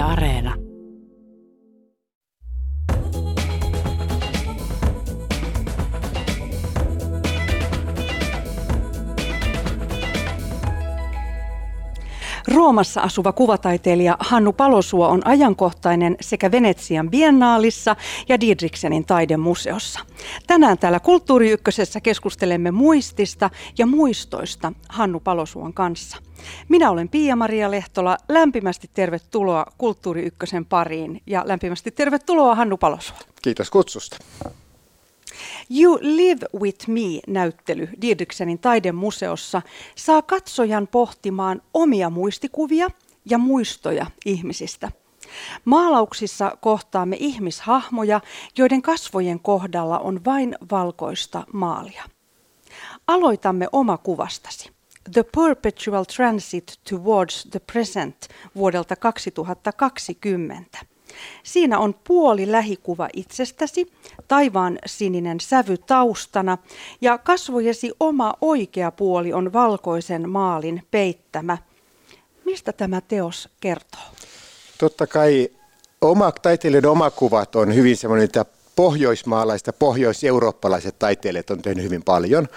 Areena. Roomassa asuva kuvataiteilija Hannu Palosuo on ajankohtainen sekä Venetsian biennaalissa ja Didriksenin taidemuseossa. Tänään täällä Kulttuuri Ykkösessä keskustelemme muistista ja muistoista Hannu Palosuon kanssa. Minä olen Pia-Maria Lehtola. Lämpimästi tervetuloa Kulttuuri Ykkösen pariin ja lämpimästi tervetuloa Hannu Palosuo. Kiitos kutsusta. You Live With Me-näyttely Didriksenin taidemuseossa saa katsojan pohtimaan omia muistikuvia ja muistoja ihmisistä. Maalauksissa kohtaamme ihmishahmoja, joiden kasvojen kohdalla on vain valkoista maalia. Aloitamme oma kuvastasi. The Perpetual Transit Towards the Present vuodelta 2020. Siinä on puoli lähikuva itsestäsi, taivaan sininen sävy taustana ja kasvojesi oma oikea puoli on valkoisen maalin peittämä. Mistä tämä teos kertoo? Totta kai oma, taiteilijoiden omakuvat on hyvin semmoinen, että pohjoismaalaiset pohjoiseurooppalaiset taiteilijat on tehnyt hyvin paljon.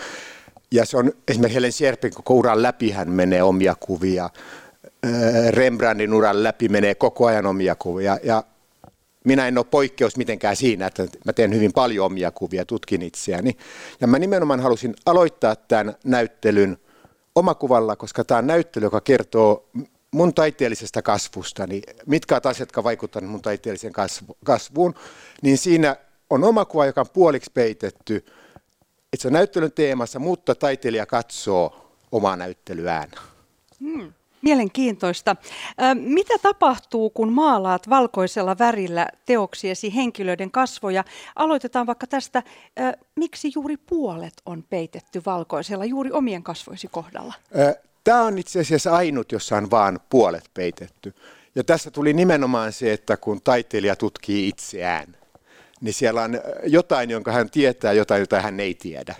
Ja se on esimerkiksi Helen Sierpin, kun uran läpi hän menee omia kuvia. Rembrandtin uran läpi menee koko ajan omia kuvia. Ja minä en ole poikkeus mitenkään siinä, että mä teen hyvin paljon omia kuvia, tutkin itseäni. Ja mä nimenomaan halusin aloittaa tämän näyttelyn omakuvalla, koska tämä on näyttely, joka kertoo mun taiteellisesta kasvustani, mitkä ovat asiat, jotka vaikuttavat mun taiteelliseen kasvuun, niin siinä on oma kuva, joka on puoliksi peitetty, että se on näyttelyn teemassa, mutta taiteilija katsoo omaa näyttelyään. Hmm. Mielenkiintoista. Mitä tapahtuu, kun maalaat valkoisella värillä teoksiesi henkilöiden kasvoja? Aloitetaan vaikka tästä, miksi juuri puolet on peitetty valkoisella juuri omien kasvoisi kohdalla? Tämä on itse asiassa ainut, jossa on vain puolet peitetty. Ja tässä tuli nimenomaan se, että kun taiteilija tutkii itseään, niin siellä on jotain, jonka hän tietää, jotain, jota hän ei tiedä.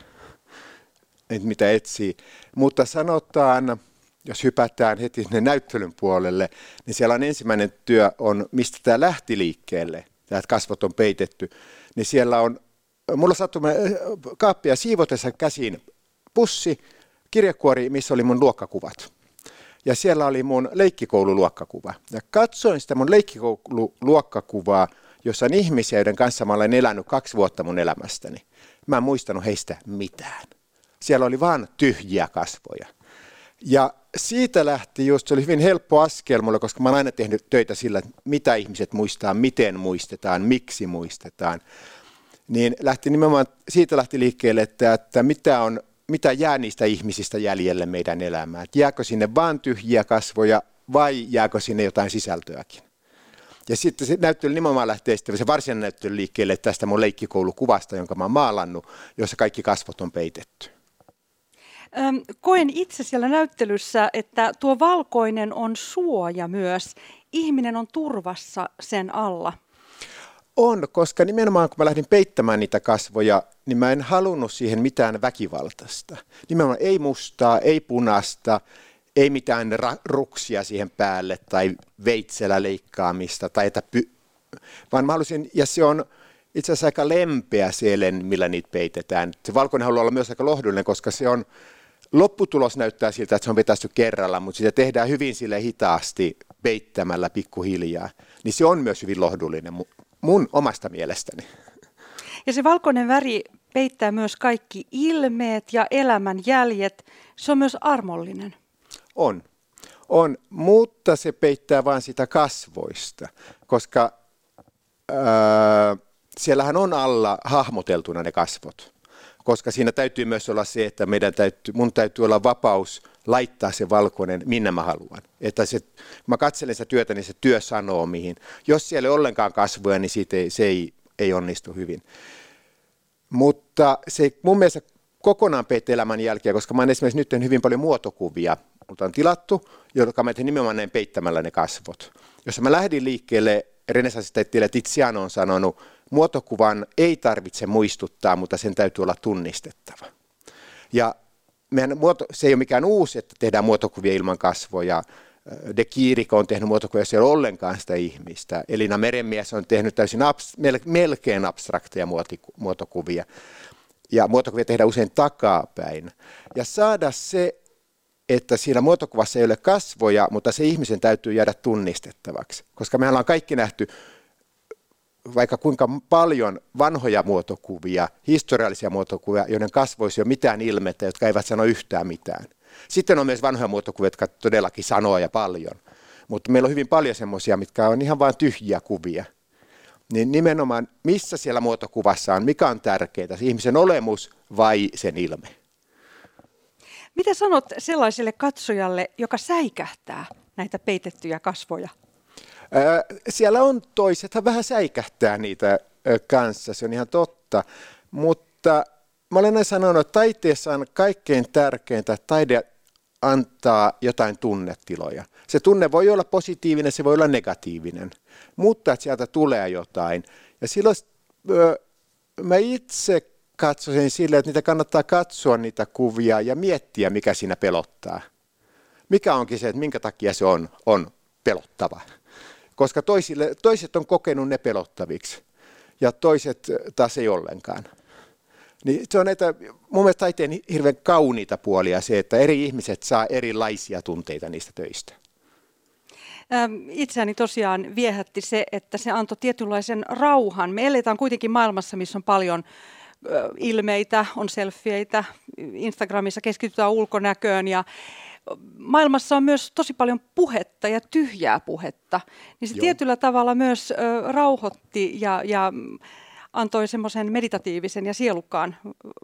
Et mitä etsii. Mutta sanotaan, jos hypätään heti sinne näyttelyn puolelle, niin siellä on ensimmäinen työ on, mistä tämä lähti liikkeelle, tämä kasvot on peitetty, niin siellä on, mulla sattui kaappia siivotessa käsiin pussi, kirjekuori, missä oli mun luokkakuvat. Ja siellä oli mun leikkikoululuokkakuva. Ja katsoin sitä mun leikkikoululuokkakuvaa, jossa on ihmisiä, joiden kanssa mä olen elänyt kaksi vuotta mun elämästäni. Mä en muistanut heistä mitään. Siellä oli vain tyhjiä kasvoja. Ja siitä lähti just, se oli hyvin helppo askel mulle, koska mä olen aina tehnyt töitä sillä, mitä ihmiset muistaa, miten muistetaan, miksi muistetaan. Niin lähti nimenomaan, siitä lähti liikkeelle, että, että mitä, on, mitä jää niistä ihmisistä jäljelle meidän elämään. Että jääkö sinne vain tyhjiä kasvoja vai jääkö sinne jotain sisältöäkin. Ja sitten se näyttely nimenomaan lähtee sitten se varsinainen näyttely liikkeelle tästä mun leikkikoulukuvasta, jonka mä oon maalannut, jossa kaikki kasvot on peitetty. Koen itse siellä näyttelyssä, että tuo valkoinen on suoja myös. Ihminen on turvassa sen alla. On, koska nimenomaan kun mä lähdin peittämään niitä kasvoja, niin mä en halunnut siihen mitään väkivaltaista. Nimenomaan ei mustaa, ei punasta, ei mitään ra- ruksia siihen päälle tai veitsellä leikkaamista tai että py- vaan mä halusin, ja se on itse asiassa aika lempeä sielen, millä niitä peitetään. Se valkoinen haluaa olla myös aika lohdullinen, koska se on lopputulos näyttää siltä, että se on vetästy kerralla, mutta sitä tehdään hyvin sille hitaasti peittämällä pikkuhiljaa. Niin se on myös hyvin lohdullinen mun omasta mielestäni. Ja se valkoinen väri peittää myös kaikki ilmeet ja elämän jäljet. Se on myös armollinen. On. On, mutta se peittää vain sitä kasvoista, koska ää, siellähän on alla hahmoteltuna ne kasvot koska siinä täytyy myös olla se, että meidän täytyy, mun täytyy olla vapaus laittaa se valkoinen, minne mä haluan. Että se, kun mä katselen sitä työtä, niin se työ sanoo mihin. Jos siellä ei ollenkaan kasvoja, niin siitä ei, se ei, ei onnistu hyvin. Mutta se mun mielestä kokonaan peitti elämän jälkeen, koska mä olen esimerkiksi nyt hyvin paljon muotokuvia, mutta on tilattu, jotka mä nimenomaan näin peittämällä ne kasvot. Jos mä lähdin liikkeelle, renesanssitaiteilija Tiziano on sanonut, muotokuvan ei tarvitse muistuttaa, mutta sen täytyy olla tunnistettava. Ja muoto, se ei ole mikään uusi, että tehdään muotokuvia ilman kasvoja. De Kiiriko on tehnyt muotokuvia, jossa ei ole ollenkaan sitä ihmistä. Elina Merenmies on tehnyt täysin abs, melkein abstrakteja muotokuvia. Ja muotokuvia tehdään usein takapäin. Ja saada se, että siinä muotokuvassa ei ole kasvoja, mutta se ihmisen täytyy jäädä tunnistettavaksi. Koska me ollaan kaikki nähty vaikka kuinka paljon vanhoja muotokuvia, historiallisia muotokuvia, joiden kasvoissa ei ole mitään ilmettä, jotka eivät sano yhtään mitään. Sitten on myös vanhoja muotokuvia, jotka todellakin sanoo ja paljon. Mutta meillä on hyvin paljon semmoisia, mitkä on ihan vain tyhjiä kuvia. Niin nimenomaan, missä siellä muotokuvassa on, mikä on tärkeää, se ihmisen olemus vai sen ilme? Mitä sanot sellaiselle katsojalle, joka säikähtää näitä peitettyjä kasvoja? Siellä on toiset, vähän säikähtää niitä kanssa, se on ihan totta. Mutta mä olen aina sanonut, että taiteessa on kaikkein tärkeintä, että taide antaa jotain tunnetiloja. Se tunne voi olla positiivinen, se voi olla negatiivinen, mutta että sieltä tulee jotain. Ja silloin mä itse katsoisin sille, että niitä kannattaa katsoa niitä kuvia ja miettiä, mikä siinä pelottaa. Mikä onkin se, että minkä takia se on, on pelottava koska toisille, toiset on kokenut ne pelottaviksi ja toiset taas ei ollenkaan. Niin se on näitä mun mielestä taiteen hirveän kauniita puolia se, että eri ihmiset saa erilaisia tunteita niistä töistä. Itseäni tosiaan viehätti se, että se antoi tietynlaisen rauhan. Me eletään kuitenkin maailmassa, missä on paljon ilmeitä, on selfieitä, Instagramissa keskitytään ulkonäköön ja maailmassa on myös tosi paljon puhetta ja tyhjää puhetta, niin se Joo. tietyllä tavalla myös ö, rauhoitti ja, ja antoi semmoisen meditatiivisen ja sielukkaan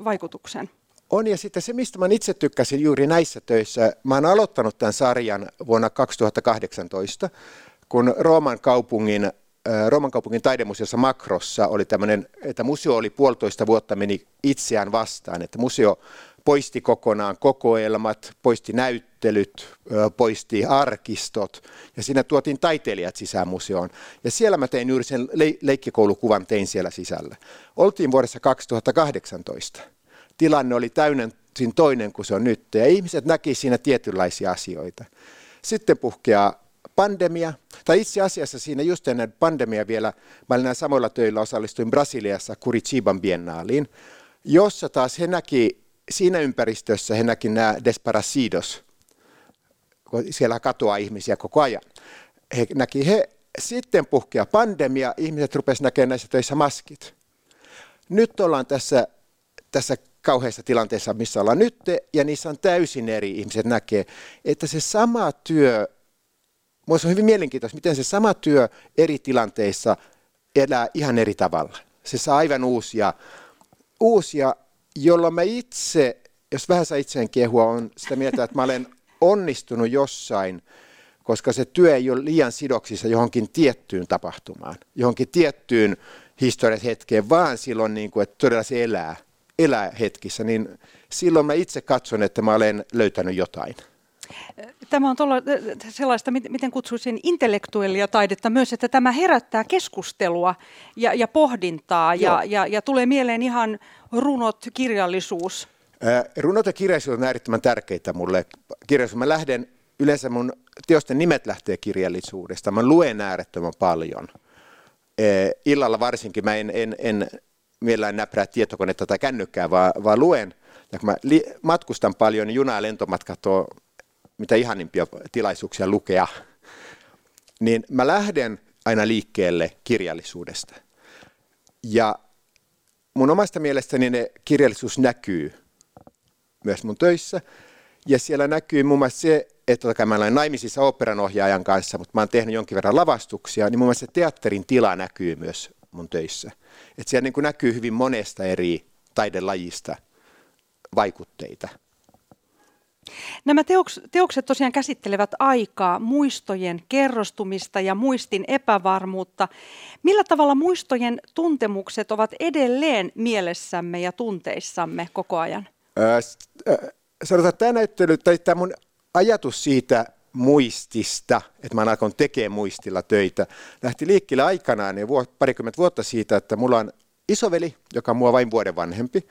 vaikutuksen. On ja sitten se, mistä mä itse tykkäsin juuri näissä töissä, mä oon aloittanut tämän sarjan vuonna 2018, kun Rooman kaupungin Rooman kaupungin taidemuseossa Makrossa oli tämmöinen, että museo oli puolitoista vuotta meni itseään vastaan, että museo poisti kokonaan kokoelmat, poisti näyttelyt, poisti arkistot ja siinä tuotiin taiteilijat sisään museoon. Ja siellä mä tein juuri sen le- leikkikoulukuvan, tein siellä sisällä. Oltiin vuodessa 2018. Tilanne oli täynnä toinen kuin se on nyt ja ihmiset näki siinä tietynlaisia asioita. Sitten puhkeaa pandemia, tai itse asiassa siinä just ennen pandemia vielä, mä olin samoilla töillä osallistuin Brasiliassa Curitiban biennaaliin, jossa taas he näki siinä ympäristössä he näki nämä desparasidos, kun siellä katoaa ihmisiä koko ajan. He näki he, sitten puhkea pandemia, ihmiset rupesivat näkemään näissä töissä maskit. Nyt ollaan tässä, tässä kauheassa tilanteessa, missä ollaan nyt, ja niissä on täysin eri ihmiset näkee, että se sama työ, minusta on hyvin mielenkiintoista, miten se sama työ eri tilanteissa elää ihan eri tavalla. Se saa aivan uusia, uusia jolloin mä itse, jos vähän saa itseään kehua, on sitä mieltä, että mä olen onnistunut jossain, koska se työ ei ole liian sidoksissa johonkin tiettyyn tapahtumaan, johonkin tiettyyn historian hetkeen, vaan silloin, niin kuin, että todella se elää, elää hetkissä, niin silloin mä itse katson, että mä olen löytänyt jotain. Tämä on tuolla, sellaista, miten kutsuisin, intellektuellia taidetta myös, että tämä herättää keskustelua ja, ja pohdintaa ja, ja, ja tulee mieleen ihan runot, kirjallisuus. Äh, runot ja kirjallisuus on äärettömän tärkeitä mulle. Kirjallisuus, mä lähden, yleensä mun teosten nimet lähtee kirjallisuudesta. Mä luen äärettömän paljon. Äh, illalla varsinkin mä en, en, en mielellään näprää tietokonetta tai kännykkää, vaan, vaan luen. Ja kun mä li- matkustan paljon, niin juna- ja lentomatkat on mitä ihanimpia tilaisuuksia lukea, niin mä lähden aina liikkeelle kirjallisuudesta. Ja mun omasta mielestäni ne kirjallisuus näkyy myös mun töissä. Ja siellä näkyy muun muassa se, että totta kai mä olen naimisissa operanohjaajan kanssa, mutta mä oon tehnyt jonkin verran lavastuksia, niin muun muassa se teatterin tila näkyy myös mun töissä. Että siellä niin näkyy hyvin monesta eri taidelajista vaikutteita. Nämä teoks, teokset tosiaan käsittelevät aikaa, muistojen kerrostumista ja muistin epävarmuutta. Millä tavalla muistojen tuntemukset ovat edelleen mielessämme ja tunteissamme koko ajan? Äh, sanotaan, tämä näyttely, tai tämä mun ajatus siitä muistista, että mä alkoin tekemään muistilla töitä, lähti liikkeelle aikanaan ja parikymmentä vuotta siitä, että mulla on isoveli, joka on mua vain vuoden vanhempi,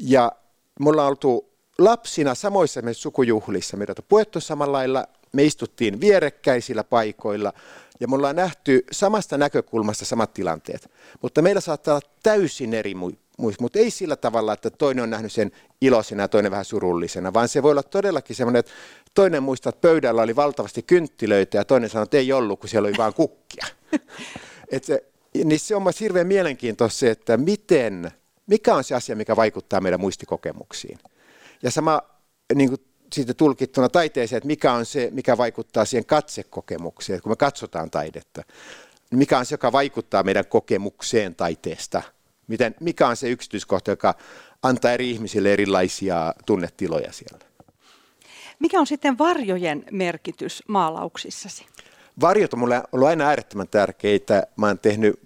ja mulla on oltu lapsina samoissa sukujuhlissa, meidät on puettu samalla lailla, me istuttiin vierekkäisillä paikoilla ja me ollaan nähty samasta näkökulmasta samat tilanteet. Mutta meillä saattaa olla täysin eri muista, mutta ei sillä tavalla, että toinen on nähnyt sen iloisena ja toinen vähän surullisena, vaan se voi olla todellakin semmoinen, että toinen muistaa, että pöydällä oli valtavasti kynttilöitä ja toinen sanoi, että ei ollut, kun siellä oli vain kukkia. Et se, niin se on hirveän mielenkiintoista se, että miten, mikä on se asia, mikä vaikuttaa meidän muistikokemuksiin. Ja sama niin kuin siitä tulkittuna taiteeseen, että mikä on se, mikä vaikuttaa siihen katsekokemukseen, kun me katsotaan taidetta. Niin mikä on se, joka vaikuttaa meidän kokemukseen taiteesta. Miten, mikä on se yksityiskohta, joka antaa eri ihmisille erilaisia tunnetiloja siellä. Mikä on sitten varjojen merkitys maalauksissasi? Varjot on mulle ollut aina äärettömän tärkeitä. Mä oon tehnyt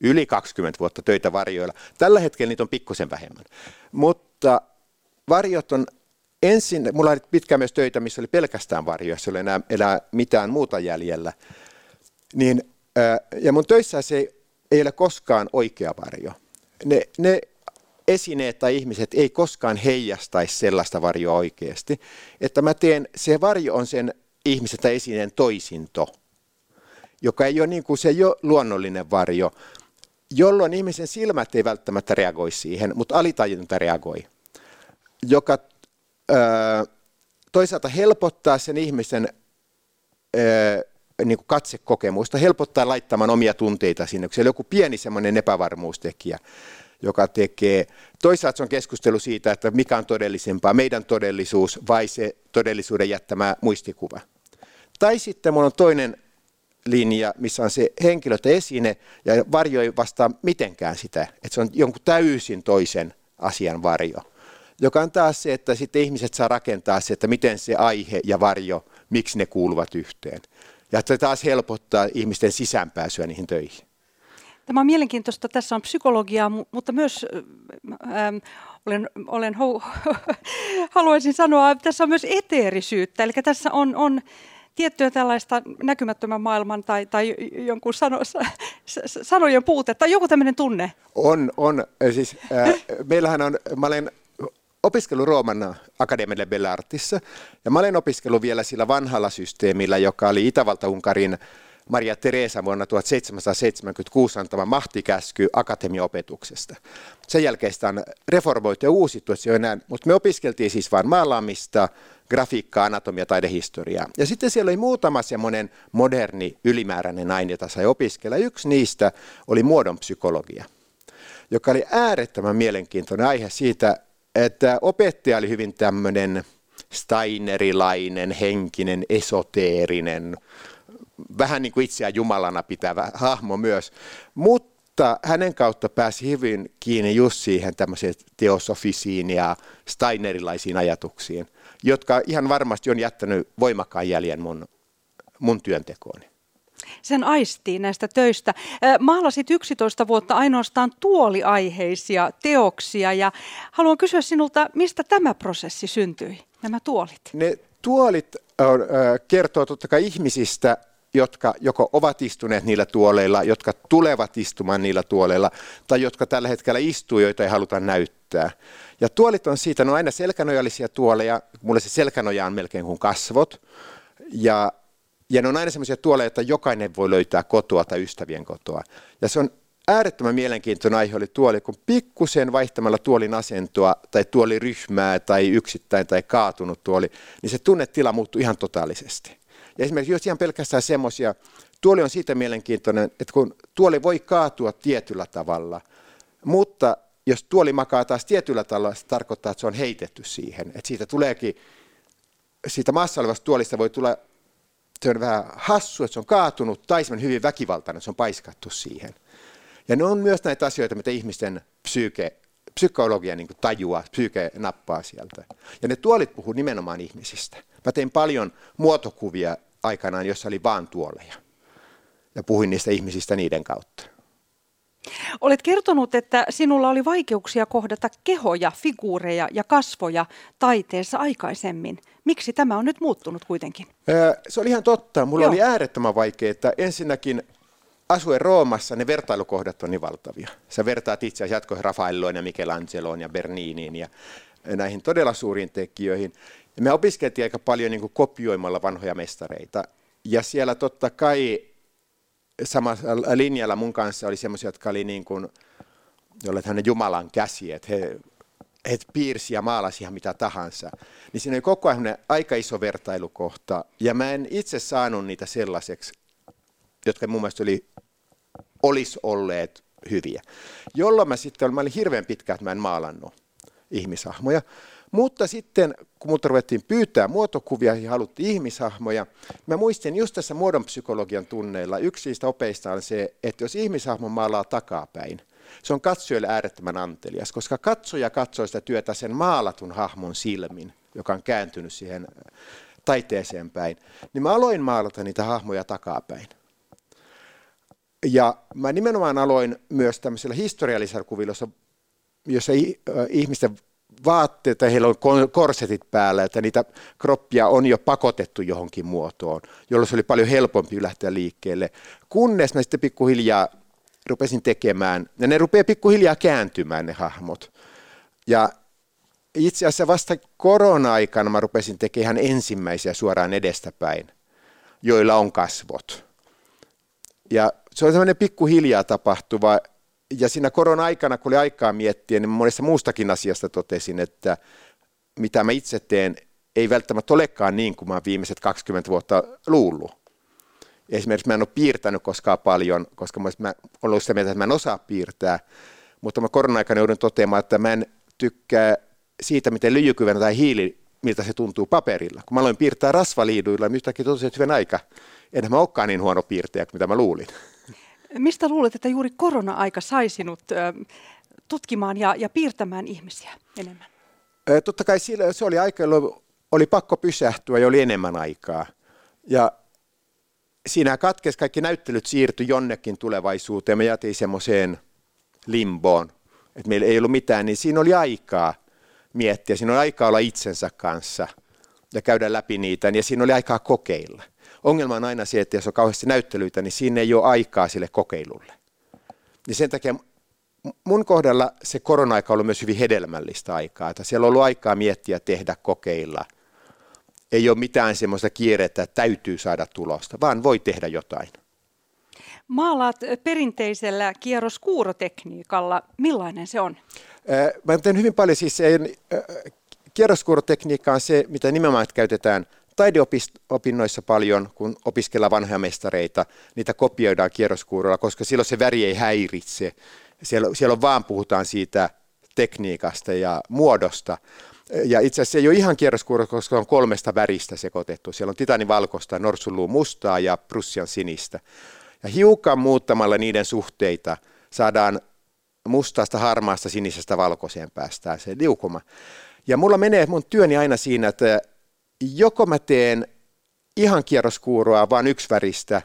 yli 20 vuotta töitä varjoilla. Tällä hetkellä niitä on pikkusen vähemmän. Mutta varjot on ensin, mulla oli pitkään myös töitä, missä oli pelkästään varjoja, se ei enää, enää mitään muuta jäljellä. Niin, ja mun töissä se ei ole koskaan oikea varjo. Ne, ne esineet tai ihmiset ei koskaan heijastaisi sellaista varjoa oikeasti. Että mä teen, se varjo on sen ihmisen tai esineen toisinto, joka ei ole niin kuin se jo luonnollinen varjo, jolloin ihmisen silmät ei välttämättä reagoi siihen, mutta alitajunta reagoi, joka toisaalta helpottaa sen ihmisen niin kuin katsekokemusta, helpottaa laittamaan omia tunteita sinne, kun siellä on joku pieni semmoinen epävarmuustekijä joka tekee. Toisaalta se on keskustelu siitä, että mikä on todellisempaa, meidän todellisuus vai se todellisuuden jättämä muistikuva. Tai sitten minulla on toinen linja, missä on se henkilö tai esine, ja varjo ei vastaa mitenkään sitä, että se on jonkun täysin toisen asian varjo. Joka on taas se, että sitten ihmiset saa rakentaa se, että miten se aihe ja varjo, miksi ne kuuluvat yhteen. Ja se taas helpottaa ihmisten sisäänpääsyä niihin töihin. Tämä on mielenkiintoista. Tässä on psykologiaa, mutta myös ähm, olen, olen ho, haluaisin sanoa, että tässä on myös eteerisyyttä. Eli tässä on, on tiettyä tällaista näkymättömän maailman tai, tai jonkun sano, sanojen puutetta, joku tämmöinen tunne. On, on. Siis, äh, meillähän on, mä olen opiskellut Rooman Akademialle Bellartissa ja mä olen opiskellut vielä sillä vanhalla systeemillä, joka oli Itävalta-Unkarin Maria Teresa vuonna 1776 antama mahtikäsky akatemiaopetuksesta. Sen jälkeen sitä on reformoitu ja uusittu, että se on enää, mutta me opiskeltiin siis vain maalaamista, grafiikkaa, anatomia, taidehistoriaa. Ja sitten siellä oli muutama semmoinen moderni ylimääräinen aine, jota sai opiskella. Yksi niistä oli muodon psykologia, joka oli äärettömän mielenkiintoinen aihe siitä, että opettaja oli hyvin tämmöinen steinerilainen, henkinen, esoteerinen, vähän niin kuin itseään Jumalana pitävä hahmo myös, mutta hänen kautta pääsi hyvin kiinni just siihen tämmöiseen teosofisiin ja steinerilaisiin ajatuksiin, jotka ihan varmasti on jättänyt voimakkaan jäljen mun, mun työntekooni sen aistiin näistä töistä. Maalasit 11 vuotta ainoastaan tuoliaiheisia teoksia ja haluan kysyä sinulta, mistä tämä prosessi syntyi, nämä tuolit? Ne tuolit äh, kertoo totta kai ihmisistä, jotka joko ovat istuneet niillä tuoleilla, jotka tulevat istumaan niillä tuoleilla, tai jotka tällä hetkellä istuu, joita ei haluta näyttää. Ja tuolit on siitä, ne on aina selkänojallisia tuoleja, mulle se selkänoja on melkein kuin kasvot, ja, ja ne on aina sellaisia tuoleja, että jokainen voi löytää kotoa tai ystävien kotoa. Ja se on äärettömän mielenkiintoinen aihe oli tuoli, kun pikkusen vaihtamalla tuolin asentoa tai tuoliryhmää tai yksittäin tai kaatunut tuoli, niin se tunnetila muuttuu ihan totaalisesti. Ja esimerkiksi jos ihan pelkästään semmoisia, tuoli on siitä mielenkiintoinen, että kun tuoli voi kaatua tietyllä tavalla, mutta jos tuoli makaa taas tietyllä tavalla, se tarkoittaa, että se on heitetty siihen. Että siitä tuleekin, siitä maassa olevasta tuolista voi tulla, se on vähän hassu, että se on kaatunut, tai se on hyvin väkivaltainen, että se on paiskattu siihen. Ja ne on myös näitä asioita, mitä ihmisten psyyke, psykologia niin tajuaa, psyyke nappaa sieltä. Ja ne tuolit puhuu nimenomaan ihmisistä. Mä tein paljon muotokuvia aikanaan, jossa oli vaan tuoleja. Ja puhuin niistä ihmisistä niiden kautta. Olet kertonut, että sinulla oli vaikeuksia kohdata kehoja, figuureja ja kasvoja taiteessa aikaisemmin. Miksi tämä on nyt muuttunut kuitenkin? Se oli ihan totta. Mulla Joo. oli äärettömän vaikeaa. Ensinnäkin asuen Roomassa, ne vertailukohdat on niin valtavia. Sä vertaat itse asiassa jatkoihin Raffaelloon ja Michelangeloon ja Berniniin ja näihin todella suuriin tekijöihin. Ja me opiskeltiin aika paljon niin kopioimalla vanhoja mestareita. Ja siellä totta kai samalla linjalla mun kanssa oli semmoisia, jotka oli niin kuin, hänen Jumalan käsi, että he, he piirsi ja maalasi ihan mitä tahansa. Niin siinä oli koko ajan aika iso vertailukohta. Ja mä en itse saanut niitä sellaiseksi, jotka mun mielestä oli, olisi olleet hyviä. Jolloin mä sitten, mä olin hirveän pitkä, että mä en maalannut ihmishahmoja. Mutta sitten, kun multa ruvettiin pyytää muotokuvia ja haluttiin ihmishahmoja, mä muistin just tässä muodon psykologian tunneilla, yksi niistä opeista on se, että jos ihmishahmo maalaa takapäin, se on katsojille äärettömän antelias, koska katsoja katsoo sitä työtä sen maalatun hahmon silmin, joka on kääntynyt siihen taiteeseen päin, niin mä aloin maalata niitä hahmoja takapäin. Ja mä nimenomaan aloin myös tämmöisellä historiallisella kuvilla, jossa, jossa ihmisten vaatteet, tai heillä on korsetit päällä, että niitä kroppia on jo pakotettu johonkin muotoon, jolloin se oli paljon helpompi lähteä liikkeelle. Kunnes mä sitten pikkuhiljaa rupesin tekemään, ja ne rupeaa pikkuhiljaa kääntymään ne hahmot. Ja itse asiassa vasta korona-aikana mä rupesin tekemään ihan ensimmäisiä suoraan edestäpäin, joilla on kasvot. Ja se on semmoinen pikkuhiljaa tapahtuva, ja siinä korona-aikana, kun oli aikaa miettiä, niin monesta muustakin asiasta totesin, että mitä mä itse teen, ei välttämättä olekaan niin kuin mä viimeiset 20 vuotta luullut. Esimerkiksi mä en ole piirtänyt koskaan paljon, koska mä olen ollut sitä mieltä, että mä en osaa piirtää, mutta mä korona-aikana joudun toteamaan, että mä en tykkää siitä, miten lyijykyvänä tai hiili, miltä se tuntuu paperilla. Kun mä aloin piirtää rasvaliiduilla, niin yhtäkkiä totesin, että hyvän aika, enhän mä olekaan niin huono piirtäjä kuin mitä mä luulin. Mistä luulet, että juuri korona-aika sai sinut tutkimaan ja, ja piirtämään ihmisiä enemmän? Totta kai se oli aika, jolloin oli pakko pysähtyä ja oli enemmän aikaa. Ja siinä katkesi kaikki näyttelyt siirtyi jonnekin tulevaisuuteen. Me jätiin semmoiseen limboon, että meillä ei ollut mitään, niin siinä oli aikaa miettiä. Siinä oli aikaa olla itsensä kanssa ja käydä läpi niitä, ja siinä oli aikaa kokeilla ongelma on aina se, että jos on kauheasti näyttelyitä, niin siinä ei ole aikaa sille kokeilulle. Niin sen takia mun kohdalla se korona-aika on ollut myös hyvin hedelmällistä aikaa, että siellä on ollut aikaa miettiä, tehdä, kokeilla. Ei ole mitään semmoista kierrettä, että täytyy saada tulosta, vaan voi tehdä jotain. Maalaat perinteisellä kierroskuurotekniikalla. Millainen se on? Mä teen hyvin paljon siis kierroskuurotekniikka on se, mitä nimenomaan käytetään – taideopinnoissa paljon, kun opiskellaan vanhoja mestareita, niitä kopioidaan kierroskuurolla, koska silloin se väri ei häiritse. Siellä, siellä on vaan puhutaan siitä tekniikasta ja muodosta. Ja itse asiassa se ei ole ihan kierroskuuro, koska on kolmesta väristä sekoitettu. Siellä on titanin valkoista, norsulluun mustaa ja prussian sinistä. Ja hiukan muuttamalla niiden suhteita saadaan mustasta, harmaasta, sinisestä, valkoiseen päästään se liukuma. Ja mulla menee mun työni aina siinä, että joko mä teen ihan kierroskuuroa, vaan yksiväristä,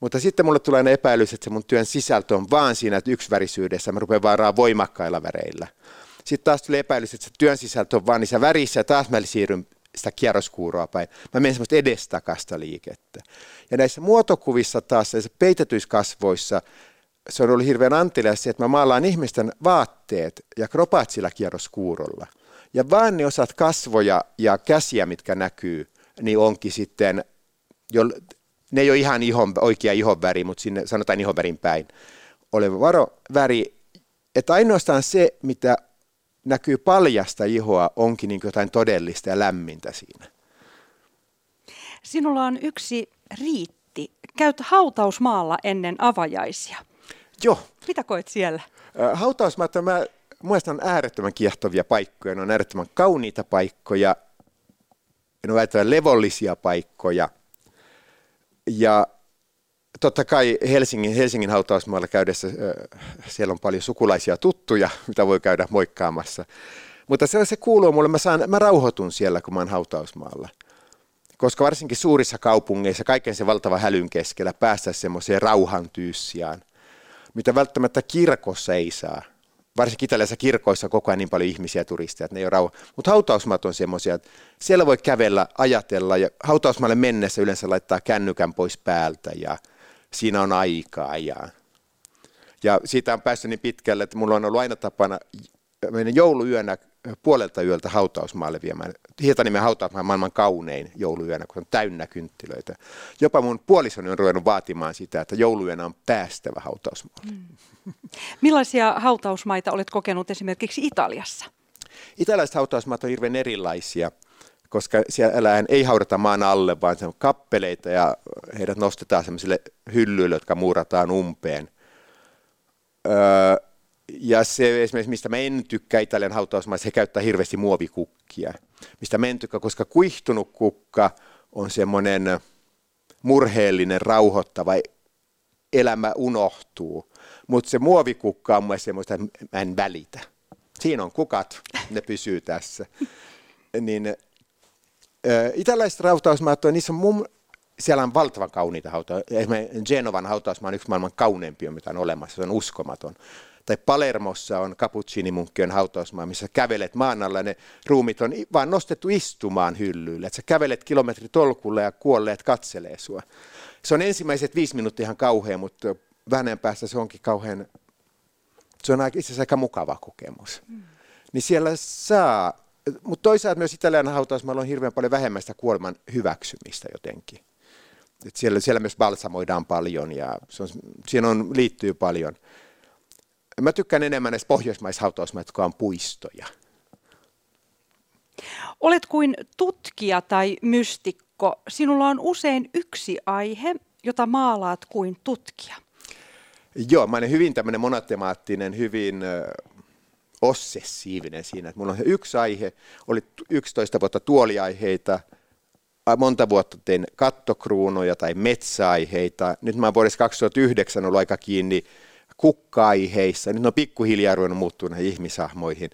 mutta sitten mulle tulee ne epäilys, että se mun työn sisältö on vaan siinä, että yksivärisyydessä, mä rupean vaaraa voimakkailla väreillä. Sitten taas tulee epäilys, että se työn sisältö on vaan niissä värissä, ja taas mä siirryn sitä kierroskuuroa päin. Mä menen semmoista edestakasta liikettä. Ja näissä muotokuvissa taas, näissä peitetyiskasvoissa, se on ollut hirveän antelias että mä maalaan ihmisten vaatteet ja kropat sillä kierroskuurolla. Ja vaan ne osat kasvoja ja käsiä, mitkä näkyy, niin onkin sitten, jo, ne ei ole ihan ihon, oikea ihonväri, mutta sinne sanotaan ihonvärin päin oleva varoväri. Että ainoastaan se, mitä näkyy paljasta ihoa, onkin niin jotain todellista ja lämmintä siinä. Sinulla on yksi riitti. Käyt hautausmaalla ennen avajaisia. Joo. Mitä koet siellä? Hautausmaat, mä Mielestäni on äärettömän kiehtovia paikkoja, ne on äärettömän kauniita paikkoja, ne on äärettömän levollisia paikkoja. Ja totta kai Helsingin, Helsingin hautausmaalla käydessä siellä on paljon sukulaisia tuttuja, mitä voi käydä moikkaamassa. Mutta se, se kuuluu mulle, mä, saan, mä rauhoitun siellä, kun mä oon hautausmaalla. Koska varsinkin suurissa kaupungeissa, kaiken se valtava hälyn keskellä, päästä semmoiseen rauhan tyyssiään, mitä välttämättä kirkossa ei saa varsinkin Italiassa kirkoissa koko ajan niin paljon ihmisiä turisteja, että ne ei ole rauha. Mutta hautausmaat on semmoisia, että siellä voi kävellä, ajatella ja hautausmaalle mennessä yleensä laittaa kännykän pois päältä ja siinä on aikaa ja, ja siitä on päässyt niin pitkälle, että mulla on ollut aina tapana mennä jouluyönä puolelta yöltä hautausmaalle viemään. Hietanimen hautausmaa maailman kaunein jouluyönä, kun on täynnä kynttilöitä. Jopa mun puolisoni on ruvennut vaatimaan sitä, että jouluyönä on päästävä hautausmaalle. Mm. Millaisia hautausmaita olet kokenut esimerkiksi Italiassa? Italialaiset hautausmaat on hirveän erilaisia koska siellä ei haudata maan alle, vaan se on kappeleita ja heidät nostetaan sellaisille hyllyille, jotka muurataan umpeen. Öö, ja se esimerkiksi, mistä mä en tykkää Italian hautausmaissa, he käyttää hirveästi muovikukkia. Mistä mä en tykkää, koska kuihtunut kukka on semmoinen murheellinen, rauhoittava, elämä unohtuu. Mutta se muovikukka on mun semmoista, että mä en välitä. Siinä on kukat, ne pysyy tässä. Niin Italialaiset hautausmaat, on, niissä on mun, siellä on valtavan kauniita. Esimerkiksi Genovan hautausmaa on yksi maailman kauneimpia, mitä on olemassa. Se on uskomaton. Tai Palermossa on Cappuccini-munkkien hautausmaa, missä kävelet maan alla ne ruumit on vaan nostettu istumaan hyllyille. Että sä kävelet kilometritolkulle ja kuolleet katselee sua. Se on ensimmäiset viisi minuuttia ihan kauhean, mutta vähän päästä se onkin kauhean, se on itse asiassa aika mukava kokemus. Mm. Niin siellä saa mutta toisaalta myös Italian hautausmaalla on hirveän paljon vähemmän sitä kuoleman hyväksymistä jotenkin. Et siellä, siellä myös balsamoidaan paljon ja se on, siinä on, liittyy paljon. Mä tykkään enemmän näistä pohjoismaishautausmaista, jotka on puistoja. Olet kuin tutkija tai mystikko. Sinulla on usein yksi aihe, jota maalaat kuin tutkija. Joo, mä olen hyvin tämmöinen monotemaattinen, hyvin ossessiivinen siinä, että mulla on yksi aihe, oli 11 vuotta tuoliaiheita, monta vuotta tein kattokruunoja tai metsäaiheita. Nyt mä oon vuodessa 2009 ollut aika kiinni kukka-aiheissa. Nyt ne on pikkuhiljaa ruvennut muuttua näihin ihmisahmoihin.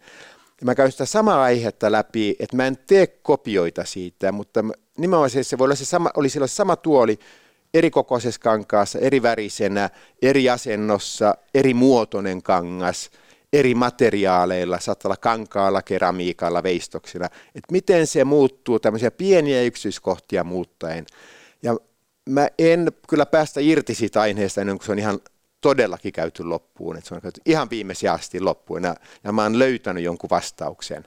Ja mä käyn sitä samaa aihetta läpi, että mä en tee kopioita siitä, mutta nimenomaan se voi olla se sama, oli silloin sama tuoli eri kokoisessa kankaassa, eri värisenä, eri asennossa, eri muotoinen kangas – eri materiaaleilla, saattaa olla kankaalla, keramiikalla, veistoksilla, että miten se muuttuu tämmöisiä pieniä yksityiskohtia muuttaen. Ja mä en kyllä päästä irti siitä aineesta ennen kuin se on ihan todellakin käyty loppuun, että se on käyty ihan viimeisiä asti loppuun ja, ja mä oon löytänyt jonkun vastauksen.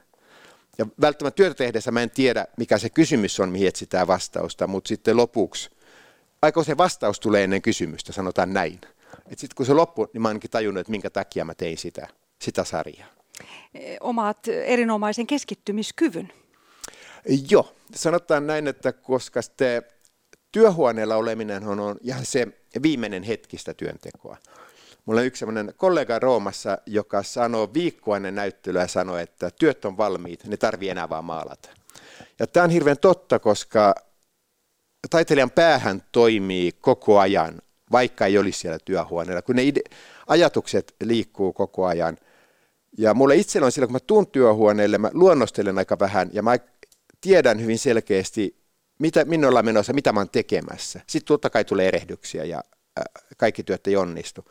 Ja välttämättä työtä tehdessä mä en tiedä, mikä se kysymys on, mihin etsitään vastausta, mutta sitten lopuksi, aika se vastaus tulee ennen kysymystä, sanotaan näin. Sitten kun se loppuu, niin mä ainakin tajunnut, että minkä takia mä tein sitä sitä sarjaa. Omaat erinomaisen keskittymiskyvyn. Joo, sanotaan näin, että koska te työhuoneella oleminen on, ihan se viimeinen hetkistä työntekoa. Mulla on yksi sellainen kollega Roomassa, joka sanoo viikkoa ennen näyttelyä sanoi, että työt on valmiit, ne tarvii enää vaan maalata. Ja tämä on hirveän totta, koska taiteilijan päähän toimii koko ajan, vaikka ei olisi siellä työhuoneella, kun ne ide- ajatukset liikkuu koko ajan. Ja mulle itsellä on silloin, kun mä tuun työhuoneelle, mä luonnostelen aika vähän ja mä tiedän hyvin selkeästi, mitä, minne ollaan menossa, mitä mä oon tekemässä. Sitten totta kai tulee erehdyksiä ja äh, kaikki työt ei onnistu.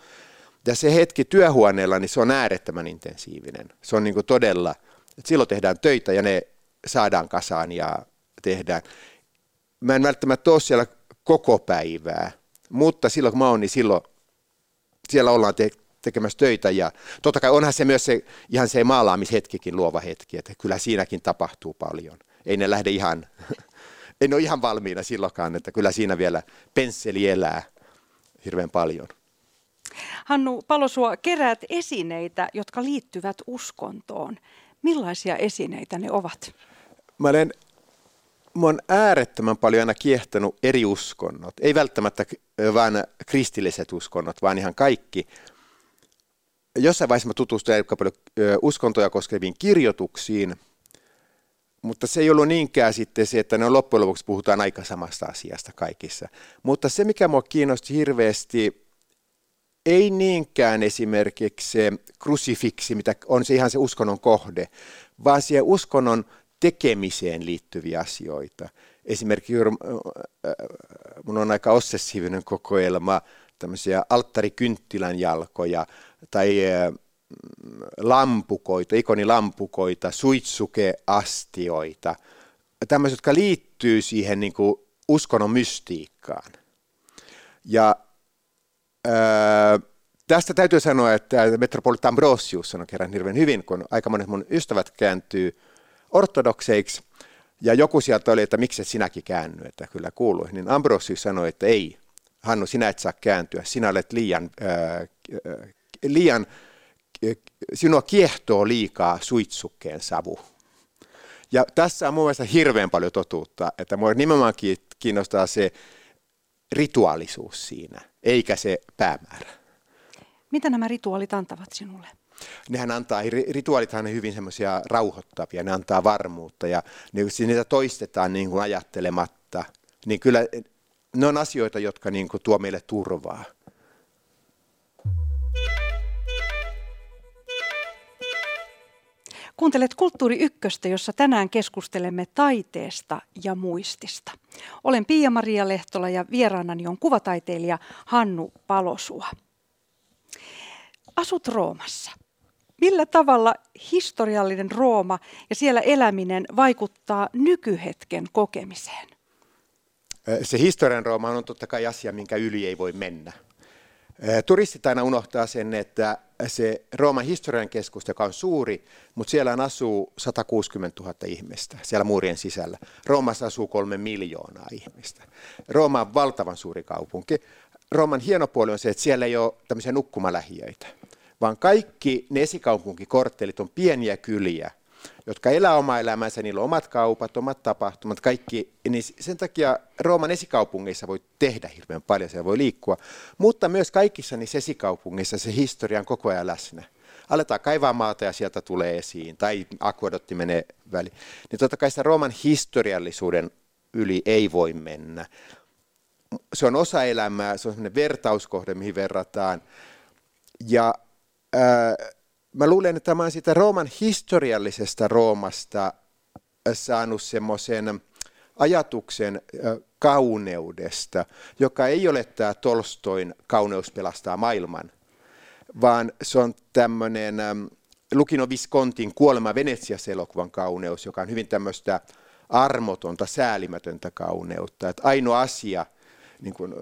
Ja se hetki työhuoneella, niin se on äärettömän intensiivinen. Se on niin kuin todella, että silloin tehdään töitä ja ne saadaan kasaan ja tehdään. Mä en välttämättä ole siellä koko päivää, mutta silloin kun mä oon, niin silloin siellä ollaan te- tekemässä töitä ja totta kai onhan se myös se, ihan se maalaamishetkikin luova hetki, että kyllä siinäkin tapahtuu paljon. Ei ne lähde ihan, ei ne ole ihan valmiina silloinkaan, että kyllä siinä vielä pensseli elää hirveän paljon. Hannu Palosua, keräät esineitä, jotka liittyvät uskontoon. Millaisia esineitä ne ovat? Mä olen Mä on äärettömän paljon aina kiehtonut eri uskonnot. Ei välttämättä vain kristilliset uskonnot, vaan ihan kaikki jossain vaiheessa mä tutustuin aika paljon uskontoja koskeviin kirjoituksiin, mutta se ei ollut niinkään sitten se, että ne loppujen lopuksi puhutaan aika samasta asiasta kaikissa. Mutta se, mikä mua kiinnosti hirveästi, ei niinkään esimerkiksi se krusifiksi, mitä on se ihan se uskonnon kohde, vaan siihen uskonnon tekemiseen liittyviä asioita. Esimerkiksi mun on aika obsessiivinen kokoelma tämmöisiä alttarikynttilän jalkoja tai lampukoita, ikonilampukoita, suitsukeastioita, tämmöiset, jotka liittyy siihen niin kuin uskonnon mystiikkaan. Ja ää, tästä täytyy sanoa, että Metropolitan Ambrosius sanoi kerran hirveän hyvin, kun aika monet mun ystävät kääntyy ortodokseiksi, ja joku sieltä oli, että miksi et sinäkin käänny, että kyllä kuului. Niin Ambrosius sanoi, että ei, Hannu, sinä et saa kääntyä, sinä olet liian, ää, liian sinua kiehtoo liikaa suitsukkeen savu. Ja tässä on mun mielestä hirveän paljon totuutta, että mua nimenomaan kiinnostaa se rituaalisuus siinä, eikä se päämäärä. Mitä nämä rituaalit antavat sinulle? Nehän antaa, rituaalithan on hyvin semmoisia rauhoittavia, ne antaa varmuutta ja ne, jos niitä toistetaan niin kuin ajattelematta, niin kyllä ne on asioita, jotka niin kuin tuo meille turvaa. Kuuntelet Kulttuuri Ykköstä, jossa tänään keskustelemme taiteesta ja muistista. Olen Pia-Maria Lehtola ja vieraanani on kuvataiteilija Hannu Palosua. Asut Roomassa. Millä tavalla historiallinen Rooma ja siellä eläminen vaikuttaa nykyhetken kokemiseen? Se historian Rooma on totta kai asia, minkä yli ei voi mennä. Turistit aina unohtaa sen, että se Rooman historian keskus, joka on suuri, mutta siellä asuu 160 000 ihmistä siellä muurien sisällä. Roomassa asuu kolme miljoonaa ihmistä. Rooma on valtavan suuri kaupunki. Rooman hieno puoli on se, että siellä ei ole tämmöisiä nukkumalähiöitä, vaan kaikki ne esikaupunkikorttelit on pieniä kyliä, jotka elää omaa elämänsä, niillä on omat kaupat, omat tapahtumat, kaikki, niin sen takia Rooman esikaupungeissa voi tehdä hirveän paljon, siellä voi liikkua, mutta myös kaikissa niissä esikaupungeissa se historia on koko ajan läsnä. Aletaan kaivaa maata ja sieltä tulee esiin, tai akvadotti menee väliin. Niin totta kai sitä Rooman historiallisuuden yli ei voi mennä. Se on osa elämää, se on sellainen vertauskohde, mihin verrataan. Ja ää, mä luulen, että mä olen siitä Rooman historiallisesta Roomasta saanut semmoisen ajatuksen kauneudesta, joka ei ole tämä Tolstoin kauneus pelastaa maailman, vaan se on tämmöinen Lukino Viscontin Kuolema Venetsiassa elokuvan kauneus, joka on hyvin tämmöistä armotonta, säälimätöntä kauneutta. Että ainoa asia, niin kuin,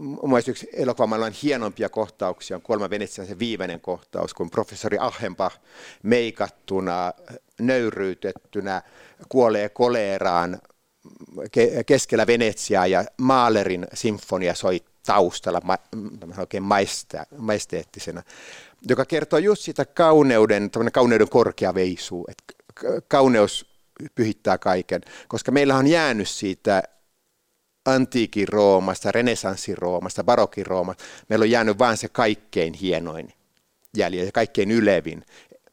mun yksi elokuvamaailman hienompia kohtauksia on Kuolema Venetsian se viimeinen kohtaus, kun professori Ahenbach meikattuna, nöyryytettynä kuolee koleeraan keskellä Venetsiaa ja Maalerin sinfonia soi taustalla ma, oikein maiste, majesteettisena, joka kertoo just sitä kauneuden, kauneuden korkea veisu, että kauneus pyhittää kaiken, koska meillä on jäänyt siitä antiikin Roomasta, renesanssin Roomasta, barokin Roomasta, meillä on jäänyt vain se kaikkein hienoin jäljellä ja kaikkein ylevin.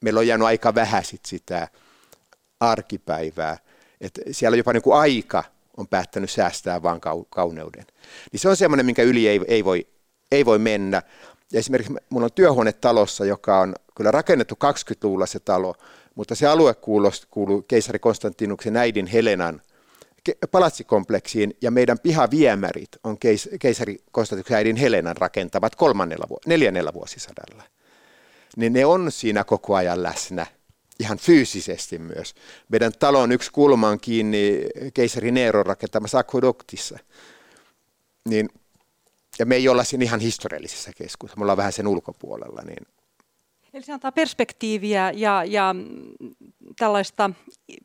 Meillä on jäänyt aika vähän sit sitä arkipäivää. Et siellä jopa niin kuin aika on päättänyt säästää vain kauneuden. Niin se on semmoinen, minkä yli ei, ei, voi, ei voi mennä. Ja esimerkiksi minulla on työhuone talossa, joka on kyllä rakennettu 20-luvulla se talo, mutta se alue kuuluu, keisari Konstantinuksen äidin Helenan palatsikompleksiin ja meidän pihaviemärit on keis, keisari Konstantinuksen äidin Helenan rakentavat kolmannella, neljännellä vuosisadalla. Niin ne on siinä koko ajan läsnä, ihan fyysisesti myös. Meidän talon yksi kulma on kiinni keisari Neeron rakentamassa akveduktissa. Niin, ja me ei olla siinä ihan historiallisessa keskuudessa, me ollaan vähän sen ulkopuolella. Niin. Eli se antaa perspektiiviä ja, ja tällaista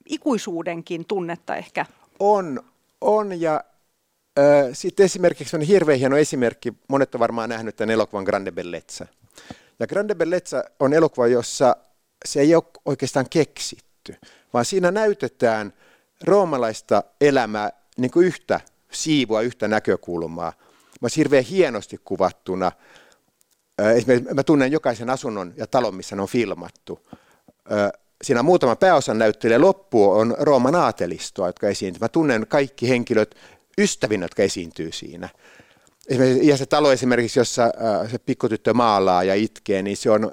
ikuisuudenkin tunnetta ehkä on, on ja äh, sitten esimerkiksi on hirveän hieno esimerkki, monet on varmaan nähnyt tämän elokuvan Grande Bellezza. Ja Grande Bellezza on elokuva, jossa se ei ole oikeastaan keksitty, vaan siinä näytetään roomalaista elämää niin kuin yhtä siivua, yhtä näkökulmaa. Mä hirveän hienosti kuvattuna. Esimerkiksi mä tunnen jokaisen asunnon ja talon, missä ne on filmattu siinä on muutama pääosan näyttelijä, loppu on Rooman aatelistoa, jotka esiintyvät. Mä tunnen kaikki henkilöt ystävin, jotka esiintyy siinä. Ja se talo esimerkiksi, jossa äh, se pikkutyttö maalaa ja itkee, niin se on,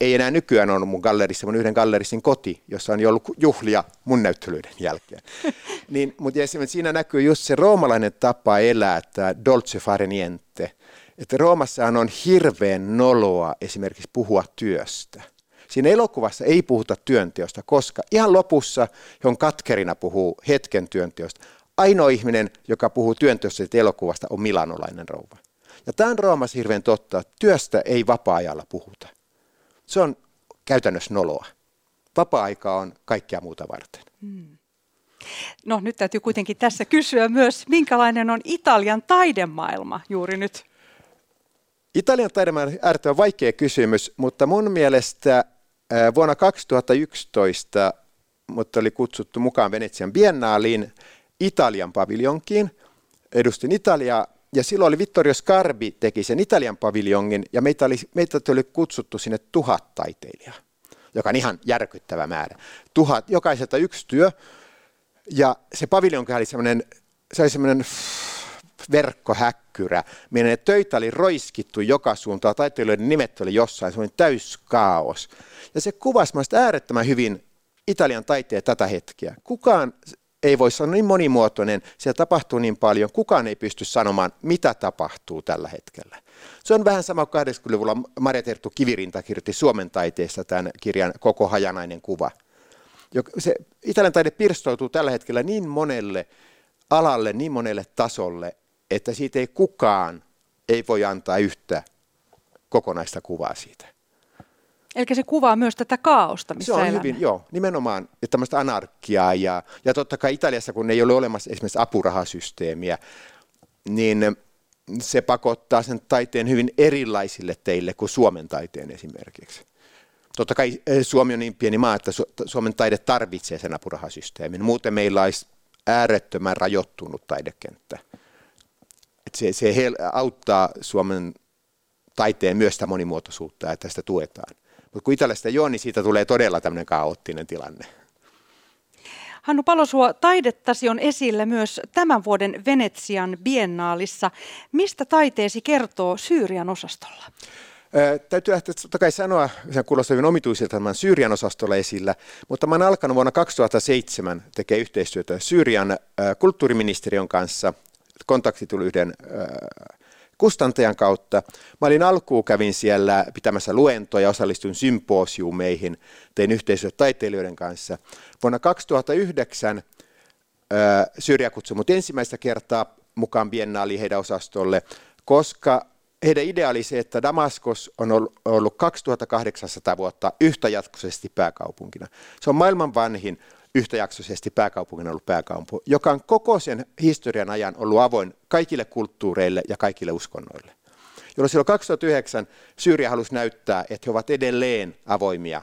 ei enää nykyään ole mun gallerissa, mun yhden gallerissin koti, jossa on jo ollut juhlia mun näyttelyiden jälkeen. niin, mutta esimerkiksi siinä näkyy just se roomalainen tapa elää, että dolce fare niente. Että Roomassahan on hirveän noloa esimerkiksi puhua työstä Siinä elokuvassa ei puhuta työnteosta, koska ihan lopussa, johon Katkerina puhuu hetken työnteosta, ainoa ihminen, joka puhuu työnteosta elokuvasta, on milanolainen rouva. Ja tämä on Roomassa hirveän totta, että työstä ei vapaa-ajalla puhuta. Se on käytännössä noloa. Vapaa-aika on kaikkea muuta varten. Hmm. No nyt täytyy kuitenkin tässä kysyä myös, minkälainen on Italian taidemaailma juuri nyt? Italian taidemaailma on äärettömän vaikea kysymys, mutta mun mielestä vuonna 2011 mutta oli kutsuttu mukaan Venetsian biennaaliin Italian paviljonkiin. Edustin Italiaa ja silloin oli Vittorio Scarbi teki sen Italian paviljongin ja meitä oli, meitä oli kutsuttu sinne tuhat taiteilijaa, joka on ihan järkyttävä määrä. Tuhat, jokaiselta yksi työ ja se paviljonki oli semmoinen, se oli semmoinen verkkohäkkyrä, minne töitä oli roiskittu joka suuntaan, taiteilijoiden nimet oli jossain, semmoinen täyskaos. Ja se kuvasi äärettömän hyvin Italian taiteen tätä hetkeä. Kukaan ei voi sanoa niin monimuotoinen, siellä tapahtuu niin paljon, kukaan ei pysty sanomaan, mitä tapahtuu tällä hetkellä. Se on vähän sama kuin 80-luvulla Maria Terttu Kivirinta kirjoitti Suomen taiteessa tämän kirjan Koko hajanainen kuva. Se Italian taide pirstoutuu tällä hetkellä niin monelle alalle, niin monelle tasolle, että siitä ei kukaan ei voi antaa yhtä kokonaista kuvaa siitä. Eli se kuvaa myös tätä kaaosta, missä Se on elämme. hyvin, joo, nimenomaan tämmöistä anarkiaa. Ja, ja totta kai Italiassa, kun ei ole olemassa esimerkiksi apurahasysteemiä, niin se pakottaa sen taiteen hyvin erilaisille teille kuin Suomen taiteen esimerkiksi. Totta kai eh, Suomi on niin pieni maa, että Suomen taide tarvitsee sen apurahasysteemin. Muuten meillä olisi äärettömän rajoittunut taidekenttä. Et se se auttaa Suomen taiteen myös sitä monimuotoisuutta, että sitä tuetaan. Mutta kun Italiasta ei ole, niin siitä tulee todella tämmöinen kaoottinen tilanne. Hannu Palosuo, taidettasi on esillä myös tämän vuoden Venetsian biennaalissa. Mistä taiteesi kertoo Syyrian osastolla? Ää, täytyy totta kai sanoa, se kuulostaa hyvin omituisilta tämän Syyrian osastolla esillä, mutta mä olen alkanut vuonna 2007 tekemään yhteistyötä Syyrian kulttuuriministeriön kanssa. Kontakti tuli yhden kustantajan kautta. Mä olin alkuun, kävin siellä pitämässä luentoja, osallistuin symposiumeihin, tein yhteistyötä taiteilijoiden kanssa. Vuonna 2009 Syyria kutsui mut ensimmäistä kertaa mukaan biennaaliin heidän osastolle, koska heidän idea oli se, että Damaskos on ollut 2800 vuotta yhtäjatkoisesti pääkaupunkina. Se on maailman vanhin yhtäjaksoisesti pääkaupungina ollut pääkaupunki, joka on koko sen historian ajan ollut avoin kaikille kulttuureille ja kaikille uskonnoille. Jolloin silloin 2009 Syyria halusi näyttää, että he ovat edelleen avoimia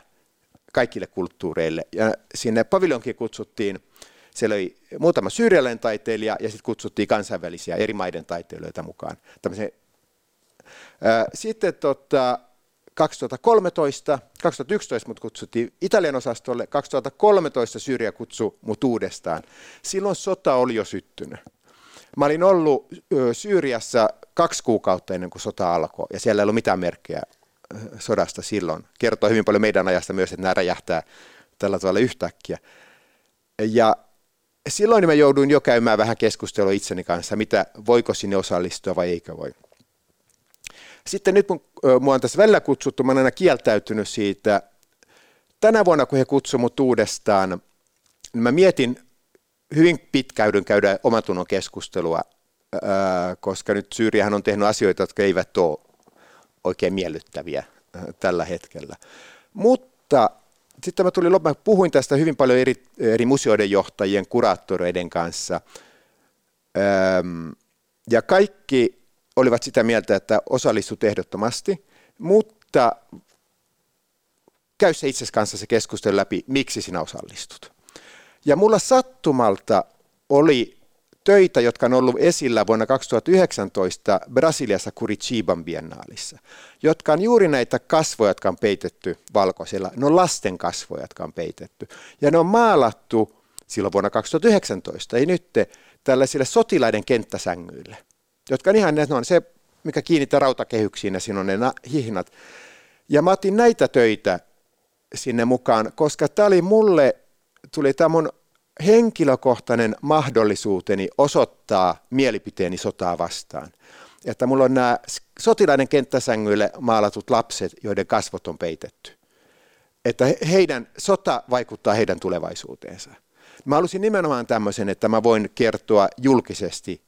kaikille kulttuureille. Ja sinne paviljonkin kutsuttiin, siellä oli muutama syyrialainen taiteilija ja sitten kutsuttiin kansainvälisiä eri maiden taiteilijoita mukaan. Sitten tota, 2013, 2011 mut kutsuttiin Italian osastolle, 2013 Syyria kutsui mut uudestaan. Silloin sota oli jo syttynyt. Mä olin ollut Syyriassa kaksi kuukautta ennen kuin sota alkoi, ja siellä ei ollut mitään merkkejä sodasta silloin. Kertoo hyvin paljon meidän ajasta myös, että nämä räjähtää tällä tavalla yhtäkkiä. Ja silloin mä jouduin jo käymään vähän keskustelua itseni kanssa, mitä voiko sinne osallistua vai eikö voi. Sitten nyt kun mua on tässä välillä kutsuttu, mä olen aina kieltäytynyt siitä. Tänä vuonna, kun he kutsuivat mut uudestaan, niin mä mietin hyvin pitkäydyn käydä omatunnon keskustelua, koska nyt Syyriähän on tehnyt asioita, jotka eivät ole oikein miellyttäviä tällä hetkellä. Mutta sitten mä tulin mä puhuin tästä hyvin paljon eri, eri museoiden johtajien, kuraattoreiden kanssa. Ja kaikki olivat sitä mieltä, että osallistut ehdottomasti, mutta käy se itse kanssa se keskustelu läpi, miksi sinä osallistut. Ja mulla sattumalta oli töitä, jotka on ollut esillä vuonna 2019 Brasiliassa Curitiban biennaalissa, jotka on juuri näitä kasvoja, jotka on peitetty valkoisella. Ne on lasten kasvoja, jotka on peitetty. Ja ne on maalattu silloin vuonna 2019, ei nyt, tällaisille sotilaiden kenttäsängyille jotka on ihan, ne on se, mikä kiinnittää rautakehyksiin ja siinä on ne hihnat. Ja mä otin näitä töitä sinne mukaan, koska tämä oli mulle, tuli tämä mun henkilökohtainen mahdollisuuteni osoittaa mielipiteeni sotaa vastaan. Että mulla on nämä sotilaiden kenttäsängyille maalatut lapset, joiden kasvot on peitetty. Että heidän, sota vaikuttaa heidän tulevaisuuteensa. Mä halusin nimenomaan tämmöisen, että mä voin kertoa julkisesti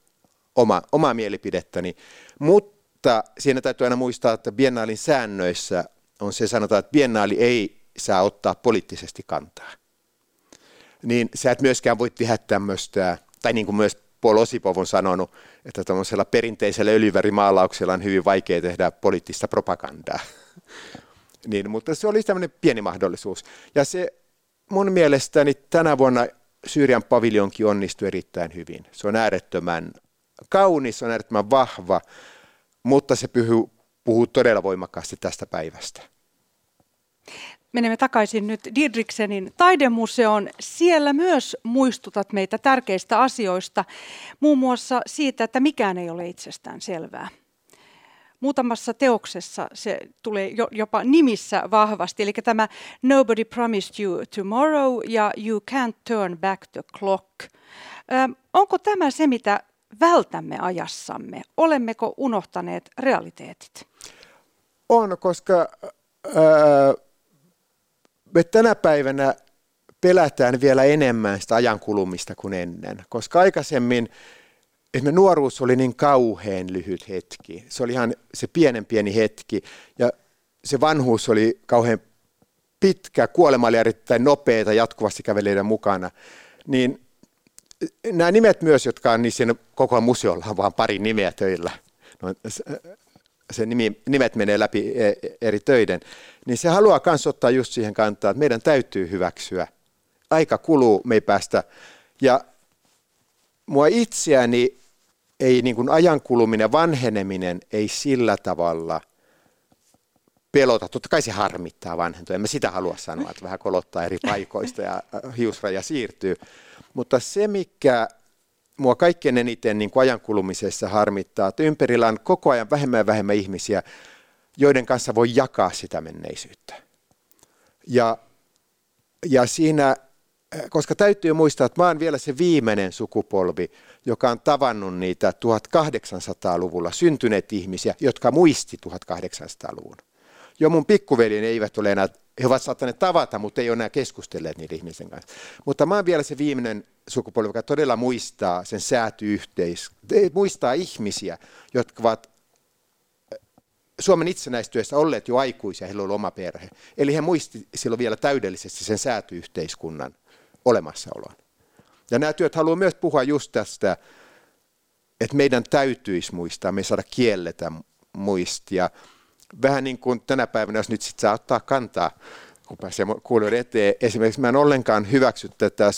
oma, omaa mielipidettäni, mutta siinä täytyy aina muistaa, että biennaalin säännöissä on se sanotaan, että biennaali ei saa ottaa poliittisesti kantaa. Niin sä et myöskään voi tehdä tämmöistä, tai niin kuin myös Paul Osipov on sanonut, että tämmöisellä perinteisellä öljyvärimaalauksella on hyvin vaikea tehdä poliittista propagandaa. niin, mutta se oli tämmöinen pieni mahdollisuus. Ja se mun mielestäni tänä vuonna Syyrian paviljonki onnistui erittäin hyvin. Se on äärettömän kaunis, on äärettömän vahva, mutta se puhuu, puhuu todella voimakkaasti tästä päivästä. Menemme takaisin nyt Didriksenin taidemuseoon. Siellä myös muistutat meitä tärkeistä asioista, muun muassa siitä, että mikään ei ole itsestään selvää. Muutamassa teoksessa se tulee jopa nimissä vahvasti, eli tämä Nobody Promised You Tomorrow ja You Can't Turn Back the Clock. Ö, onko tämä se, mitä vältämme ajassamme? Olemmeko unohtaneet realiteetit? On, koska... Öö me tänä päivänä pelätään vielä enemmän sitä ajankulumista kuin ennen, koska aikaisemmin esimerkiksi nuoruus oli niin kauhean lyhyt hetki. Se oli ihan se pienen pieni hetki ja se vanhuus oli kauhean pitkä, kuolema oli erittäin nopeita jatkuvasti kävelijöiden mukana. Niin nämä nimet myös, jotka on niin siinä koko museolla on vain pari nimeä töillä. No, se nimi, nimet menee läpi e, eri töiden, niin se haluaa myös ottaa just siihen kantaa, että meidän täytyy hyväksyä. Aika kuluu, me ei päästä. Ja mua itseäni ei niin kuin ajan kuluminen, vanheneminen ei sillä tavalla pelota. Totta kai se harmittaa vanhentua. En mä sitä halua sanoa, että vähän kolottaa eri paikoista ja hiusraja siirtyy. Mutta se, mikä mua kaikkein eniten niin ajankulumisessa harmittaa, että ympärillä on koko ajan vähemmän ja vähemmän ihmisiä, joiden kanssa voi jakaa sitä menneisyyttä. Ja, ja siinä, koska täytyy muistaa, että mä oon vielä se viimeinen sukupolvi, joka on tavannut niitä 1800-luvulla syntyneet ihmisiä, jotka muisti 1800-luvun. Jo mun pikkuveljeni eivät ole enää, he ovat saattaneet tavata, mutta ei ole enää keskustelleet niiden ihmisten kanssa. Mutta mä oon vielä se viimeinen sukupolvi, joka todella muistaa sen säätyyhteis, muistaa ihmisiä, jotka ovat eh, Suomen itsenäistyessä olleet jo aikuisia, heillä oli oma perhe. Eli he muisti silloin vielä täydellisesti sen säätyyhteiskunnan olemassaolon. Ja nämä työt haluaa myös puhua just tästä, että meidän täytyisi muistaa, me ei saada kielletä muistia. Vähän niin kuin tänä päivänä, jos nyt sit saa ottaa kantaa, kun pääsee kuulijoiden eteen. Esimerkiksi mä en ollenkaan hyväksy tätä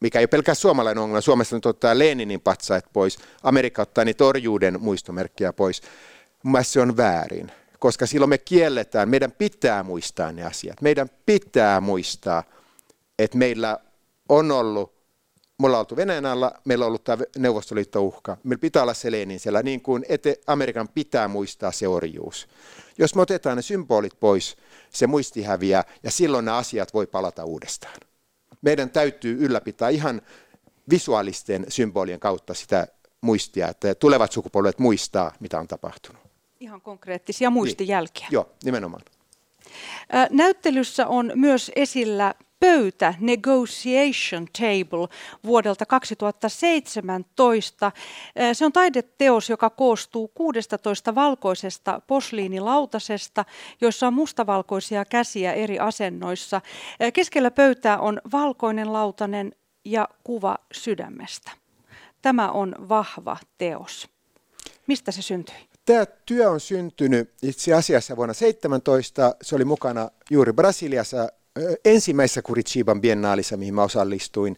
mikä ei ole pelkästään suomalainen ongelma. Suomessa nyt ottaa Leninin patsaat pois, Amerikka ottaa niitä orjuuden muistomerkkejä pois. Mun se on väärin, koska silloin me kielletään, meidän pitää muistaa ne asiat. Meidän pitää muistaa, että meillä on ollut, me ollaan oltu Venäjän alla, meillä on ollut tämä Neuvostoliitto-uhka. Meillä pitää olla se Lenin siellä, niin kuin ete, Amerikan pitää muistaa se orjuus. Jos me otetaan ne symbolit pois, se muisti häviää ja silloin nämä asiat voi palata uudestaan meidän täytyy ylläpitää ihan visuaalisten symbolien kautta sitä muistia, että tulevat sukupolvet muistaa, mitä on tapahtunut. Ihan konkreettisia muistijälkiä. Niin. Joo, nimenomaan. Näyttelyssä on myös esillä pöytä, Negotiation Table, vuodelta 2017. Se on taideteos, joka koostuu 16 valkoisesta posliinilautasesta, joissa on mustavalkoisia käsiä eri asennoissa. Keskellä pöytää on valkoinen lautanen ja kuva sydämestä. Tämä on vahva teos. Mistä se syntyi? Tämä työ on syntynyt itse asiassa vuonna 17. Se oli mukana juuri Brasiliassa ensimmäisessä Curitiban biennaalissa, mihin mä osallistuin.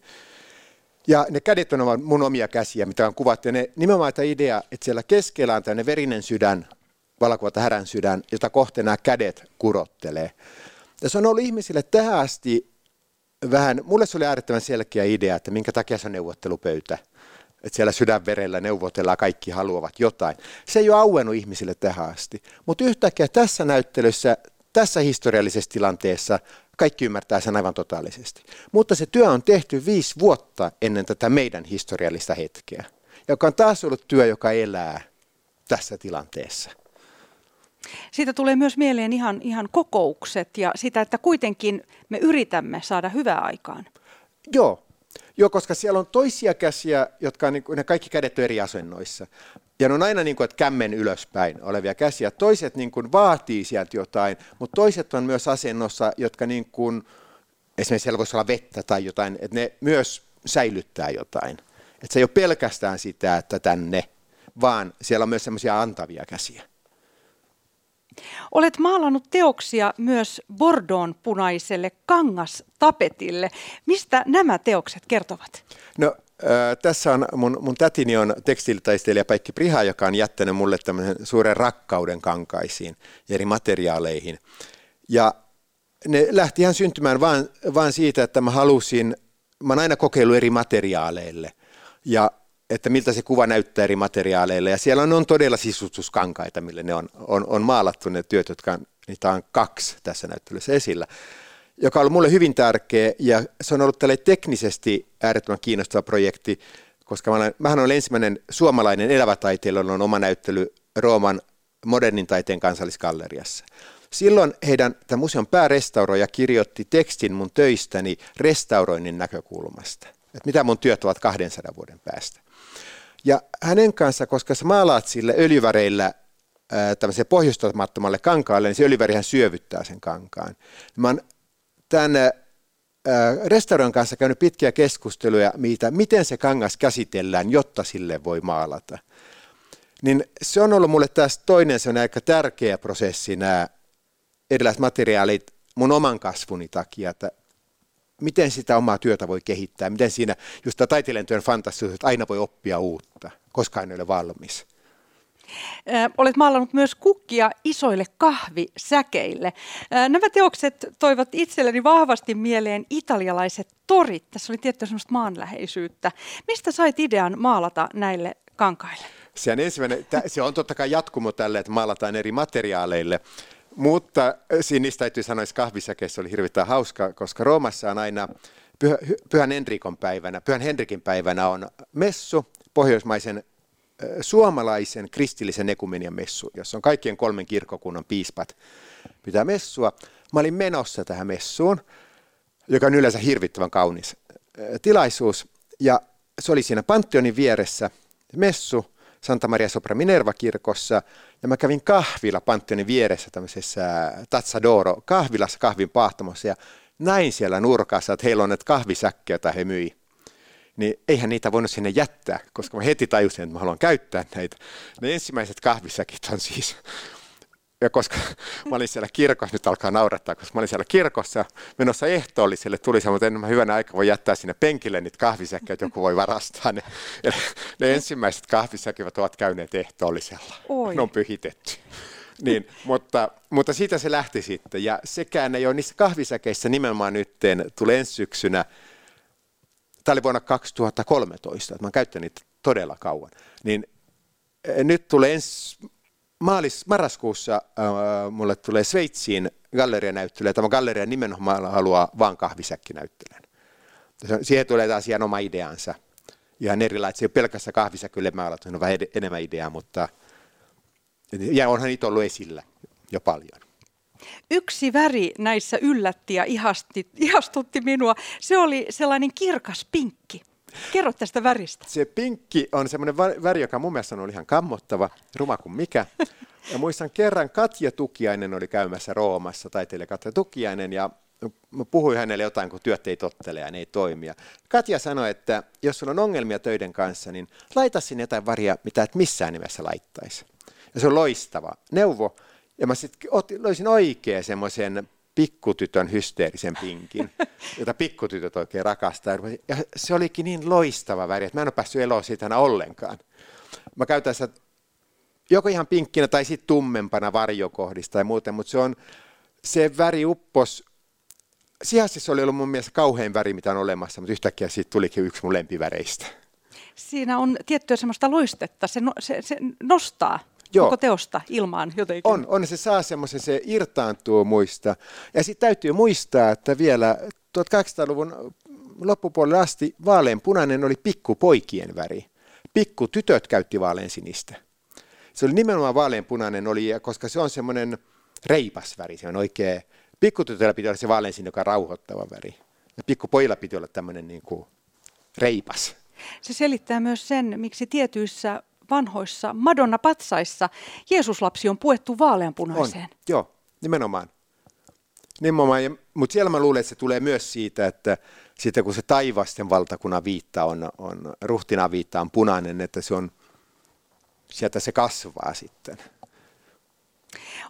Ja ne kädet on mun omia käsiä, mitä on kuvattu. Ja ne, nimenomaan tämä idea, että siellä keskellä on tämmöinen verinen sydän, valakuota härän sydän, jota kohti nämä kädet kurottelee. Ja se on ollut ihmisille tähän asti vähän, mulle se oli äärettömän selkeä idea, että minkä takia se on neuvottelupöytä. Että siellä sydänverellä neuvotellaan, kaikki haluavat jotain. Se ei ole auennut ihmisille tähän asti. Mutta yhtäkkiä tässä näyttelyssä, tässä historiallisessa tilanteessa kaikki ymmärtää sen aivan totaalisesti. Mutta se työ on tehty viisi vuotta ennen tätä meidän historiallista hetkeä, joka on taas ollut työ, joka elää tässä tilanteessa. Siitä tulee myös mieleen ihan, ihan kokoukset ja sitä, että kuitenkin me yritämme saada hyvää aikaan. Joo, Joo, koska siellä on toisia käsiä, jotka on, niin ne kaikki kädet eri asennoissa. Ja ne on aina niin kuin, että kämmen ylöspäin olevia käsiä. Toiset niin kuin vaatii sieltä jotain, mutta toiset on myös asennossa, jotka niin kuin, esimerkiksi siellä voisi olla vettä tai jotain, että ne myös säilyttää jotain. Että se ei ole pelkästään sitä, että tänne, vaan siellä on myös semmoisia antavia käsiä. Olet maalannut teoksia myös Bordeaux punaiselle kangastapetille. Mistä nämä teokset kertovat? No tässä on mun, mun tätini on tekstiilitaistelija Päikki Priha, joka on jättänyt mulle tämmöisen suuren rakkauden kankaisiin ja eri materiaaleihin. Ja ne lähti ihan syntymään vaan, vaan siitä, että mä halusin, mä oon aina kokeillut eri materiaaleille. Ja että miltä se kuva näyttää eri materiaaleilla. Ja siellä on, on todella sisustuskankaita, millä ne on, on, on maalattu ne työt, jotka on, niitä on kaksi tässä näyttelyssä esillä, joka on ollut mulle hyvin tärkeä ja se on ollut tälle teknisesti äärettömän kiinnostava projekti, koska mä olen, mähän olen ensimmäinen suomalainen elävätaiteilija, jolla on oma näyttely Rooman modernin taiteen kansallisgalleriassa. Silloin heidän, tämä museon päärestauroija kirjoitti tekstin mun töistäni restauroinnin näkökulmasta. Että mitä mun työt ovat 200 vuoden päästä. Ja hänen kanssa, koska sä maalaat sille öljyväreillä tämmöiselle pohjustamattomalle kankaalle, niin se öljyvärihän syövyttää sen kankaan. Mä oon tämän restauran kanssa käynyt pitkiä keskusteluja, mitä, miten se kangas käsitellään, jotta sille voi maalata. Niin se on ollut mulle taas toinen se on aika tärkeä prosessi, nämä erilaiset materiaalit mun oman kasvuni takia, että miten sitä omaa työtä voi kehittää, miten siinä just taiteilijan työn fantastisuus, että aina voi oppia uutta, koska ei ole valmis. Olet maalannut myös kukkia isoille kahvisäkeille. Nämä teokset toivat itselleni vahvasti mieleen italialaiset torit. Tässä oli tiettyä sellaista maanläheisyyttä. Mistä sait idean maalata näille kankaille? Se on, ensimmäinen, se on totta kai jatkumo tälle, että maalataan eri materiaaleille. Mutta siinä niistä täytyy sanoa, että kahvisäkeissä oli hirvittävän hauska, koska Roomassa on aina Pyhä, Pyhän Henrikon päivänä, Pyhän Henrikin päivänä on messu, pohjoismaisen suomalaisen kristillisen ekumenian messu, jossa on kaikkien kolmen kirkkokunnan piispat pitää messua. Mä olin menossa tähän messuun, joka on yleensä hirvittävän kaunis äh, tilaisuus, ja se oli siinä Pantheonin vieressä messu, Santa Maria Sopra Minerva kirkossa ja mä kävin kahvilla Pantheonin vieressä tämmöisessä Tazzadoro kahvilassa kahvin pahtamossa ja näin siellä nurkassa, että heillä on näitä kahvisäkkejä, joita he myi. Niin eihän niitä voinut sinne jättää, koska mä heti tajusin, että mä haluan käyttää näitä. Ne ensimmäiset kahvisäkit on siis ja koska mä olin siellä kirkossa, nyt alkaa naurattaa, koska mä olin siellä kirkossa menossa ehtoolliselle, tuli se, mutta enemmän hyvänä aika voi jättää sinne penkille niitä kahvisäkkejä, että joku voi varastaa ne. Ja ne ensimmäiset kahvisäkivät ovat käyneet ehtoollisella. Oi. Ne on pyhitetty. Niin, mutta, mutta siitä se lähti sitten. Ja sekään ei ole niissä kahvisäkeissä nimenomaan nyt tulee ensi syksynä. Tämä oli vuonna 2013, että mä oon käyttänyt niitä todella kauan. Niin eh, nyt tulee ensi maalis, marraskuussa äh, mulle tulee Sveitsiin gallerianäyttely, ja tämä galleria nimenomaan haluaa vaan kahvisäkkinäyttelyn. Siihen tulee taas ihan oma ideansa. Ihan erilainen, se ei ole pelkästään kahvisäkylle maalattu, on vähän enemmän ideaa, mutta ja onhan niitä ollut esillä jo paljon. Yksi väri näissä yllätti ja ihasti, ihastutti minua. Se oli sellainen kirkas pinkki. Kerro tästä väristä. Se pinkki on semmoinen väri, joka mun mielestä on ihan kammottava, ruma kuin mikä. Ja muistan kerran Katja Tukiainen oli käymässä Roomassa, taiteilija Katja Tukiainen, ja mä puhuin hänelle jotain, kun työt ei tottele ja ne ei toimia. Katja sanoi, että jos sulla on ongelmia töiden kanssa, niin laita sinne jotain varia, mitä et missään nimessä laittaisi. Ja se on loistava neuvo. Ja mä sitten löysin oikein semmoisen pikkutytön hysteerisen pinkin, jota pikkutytöt oikein rakastaa. Ja se olikin niin loistava väri, että mä en ole päässyt eloon siitä aina ollenkaan. Mä käytän sitä joko ihan pinkkinä tai sitten tummempana varjokohdista tai muuten, mutta se on se väri uppos. Sijassissa oli ollut mun mielestä kauhein väri, mitä on olemassa, mutta yhtäkkiä siitä tulikin yksi mun lempiväreistä. Siinä on tiettyä semmoista loistetta, se, no, se, se nostaa Joo. koko teosta ilmaan jotenkin. On, on se saa semmoisen, se irtaantuu muista. Ja sitten täytyy muistaa, että vielä 1800-luvun loppupuolella asti vaaleanpunainen oli pikkupoikien väri. Pikkutytöt käytti vaaleansinistä. Se oli nimenomaan vaaleanpunainen, oli, koska se on semmoinen reipas väri, se on oikein, pikkutytöllä piti olla se vaaleansin, joka on rauhoittava väri. Ja pikkupojilla piti olla tämmöinen niin kuin reipas. Se selittää myös sen, miksi tietyissä vanhoissa Madonna-patsaissa Jeesuslapsi on puettu vaaleanpunaiseen. On, joo, nimenomaan. nimenomaan. Mutta siellä mä luulen, että se tulee myös siitä, että sitten kun se taivasten valtakunnan viitta on, on ruhtinaan viitta on punainen, että se on, sieltä se kasvaa sitten.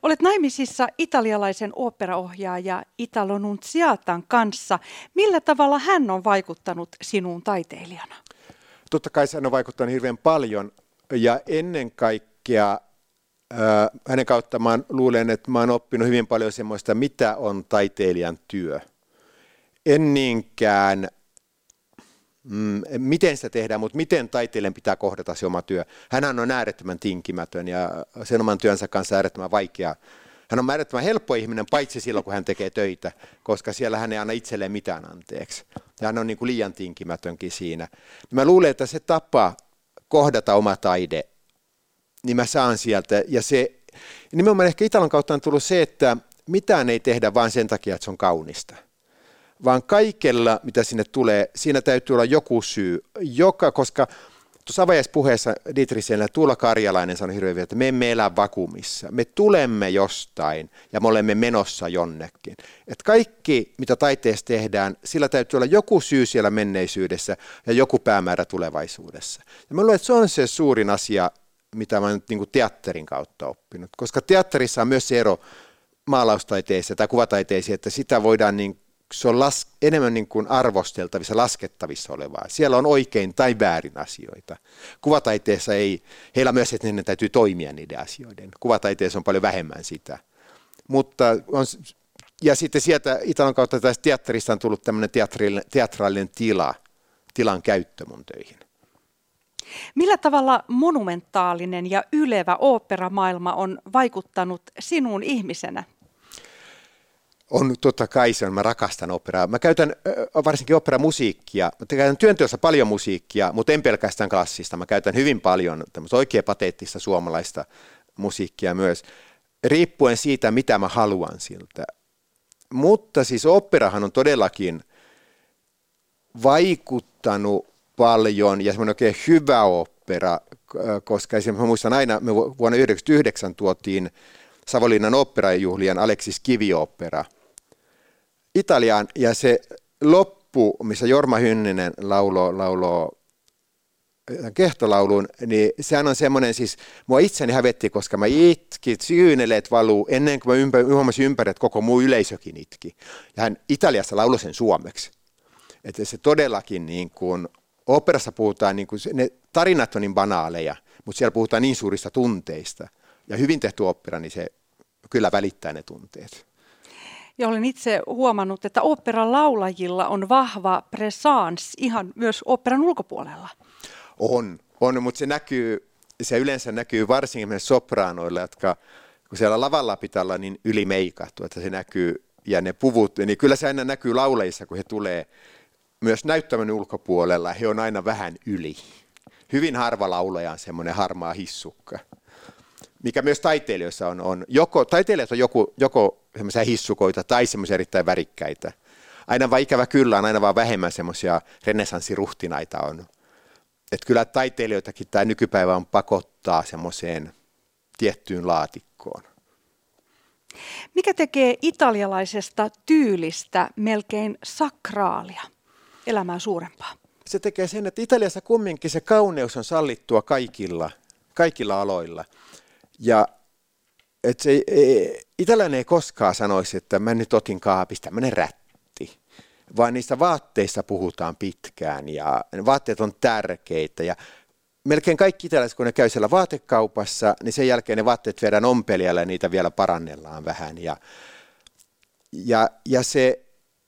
Olet naimisissa italialaisen operaohjaaja Italo Nunziatan kanssa. Millä tavalla hän on vaikuttanut sinuun taiteilijana? Totta kai hän on vaikuttanut hirveän paljon ja ennen kaikkea äh, hänen kautta mä luulen, että mä oon oppinut hyvin paljon semmoista, mitä on taiteilijan työ. En niinkään mm, miten sitä tehdään, mutta miten taiteilijan pitää kohdata se oma työ. Hänhän on äärettömän tinkimätön ja sen oman työnsä kanssa äärettömän vaikea. Hän on äärettömän helppo ihminen, paitsi silloin, kun hän tekee töitä, koska siellä hän ei anna itselleen mitään anteeksi. Ja hän on niin kuin liian tinkimätönkin siinä. Mä luulen, että se tapa kohdata oma taide, niin mä saan sieltä. Ja se, nimenomaan ehkä Italan kautta on tullut se, että mitään ei tehdä vain sen takia, että se on kaunista vaan kaikella, mitä sinne tulee, siinä täytyy olla joku syy, joka, koska tuossa avajaispuheessa Dietrichsellä Tuula Karjalainen sanoi hirveän että me emme elä vakuumissa, me tulemme jostain ja me olemme menossa jonnekin. Et kaikki, mitä taiteessa tehdään, sillä täytyy olla joku syy siellä menneisyydessä ja joku päämäärä tulevaisuudessa. Ja mä luulen, että se on se suurin asia, mitä mä nyt niin teatterin kautta oppinut, koska teatterissa on myös se ero maalaustaiteissa tai kuvataiteissa, että sitä voidaan niin se on las, enemmän niin kuin arvosteltavissa, laskettavissa olevaa. Siellä on oikein tai väärin asioita. Kuvataiteessa ei, heillä myös, että ne täytyy toimia niiden asioiden. Kuvataiteessa on paljon vähemmän sitä. Mutta on, ja sitten sieltä Italon kautta tästä teatterista on tullut tämmöinen teatraalinen tila, tilan käyttö mun töihin. Millä tavalla monumentaalinen ja ylevä oopperamaailma on vaikuttanut sinuun ihmisenä? On totta kai se mä rakastan operaa. Mä käytän varsinkin operamusiikkia. Mä käytän työnteossa paljon musiikkia, mutta en pelkästään klassista. Mä käytän hyvin paljon tämmöistä oikea pateettista suomalaista musiikkia myös, riippuen siitä, mitä mä haluan siltä. Mutta siis operahan on todellakin vaikuttanut paljon ja semmoinen oikein hyvä opera, koska esimerkiksi mä muistan aina, me vuonna 1999 tuotiin Savonlinnan operajuhlien Aleksis Kivi-opera – Italiaan ja se loppu, missä Jorma Hynninen lauloo, lauloo äh, kehtolaulun, niin sehän on semmoinen siis, mua itseni hävetti, koska mä itkin, syyneleet valuu ennen kuin mä ympär, huomasin ympäri, että koko muu yleisökin itki. Ja hän Italiassa lauloi sen suomeksi. Että se todellakin niin kuin, operassa puhutaan, niin kuin, ne tarinat on niin banaaleja, mutta siellä puhutaan niin suurista tunteista. Ja hyvin tehty opera, niin se kyllä välittää ne tunteet. Ja olen itse huomannut, että operan laulajilla on vahva presence ihan myös operan ulkopuolella. On, on mutta se näkyy, se yleensä näkyy varsinkin sopraanoilla, jotka kun siellä lavalla pitää olla niin ylimeikattu, että se näkyy ja ne puvut, niin kyllä se aina näkyy lauleissa, kun he tulee myös näyttämön ulkopuolella, he on aina vähän yli. Hyvin harva laulaja on semmoinen harmaa hissukka mikä myös taiteilijoissa on, on joko, taiteilijat on joku, joko semmoisia hissukoita tai semmoisia erittäin värikkäitä. Aina vaan ikävä kyllä on aina vaan vähemmän semmoisia renessanssiruhtinaita on. Että kyllä taiteilijoitakin tämä nykypäivä on pakottaa semmoiseen tiettyyn laatikkoon. Mikä tekee italialaisesta tyylistä melkein sakraalia, elämää suurempaa? Se tekee sen, että Italiassa kumminkin se kauneus on sallittua kaikilla, kaikilla aloilla – ja et se, ei, italialainen ei koskaan sanoisi, että mä nyt otin kaapista tämmöinen rätti, vaan niistä vaatteista puhutaan pitkään ja vaatteet on tärkeitä ja melkein kaikki italialaiset, kun ne käy siellä vaatekaupassa, niin sen jälkeen ne vaatteet viedään ompelijalle ja niitä vielä parannellaan vähän ja, ja, ja se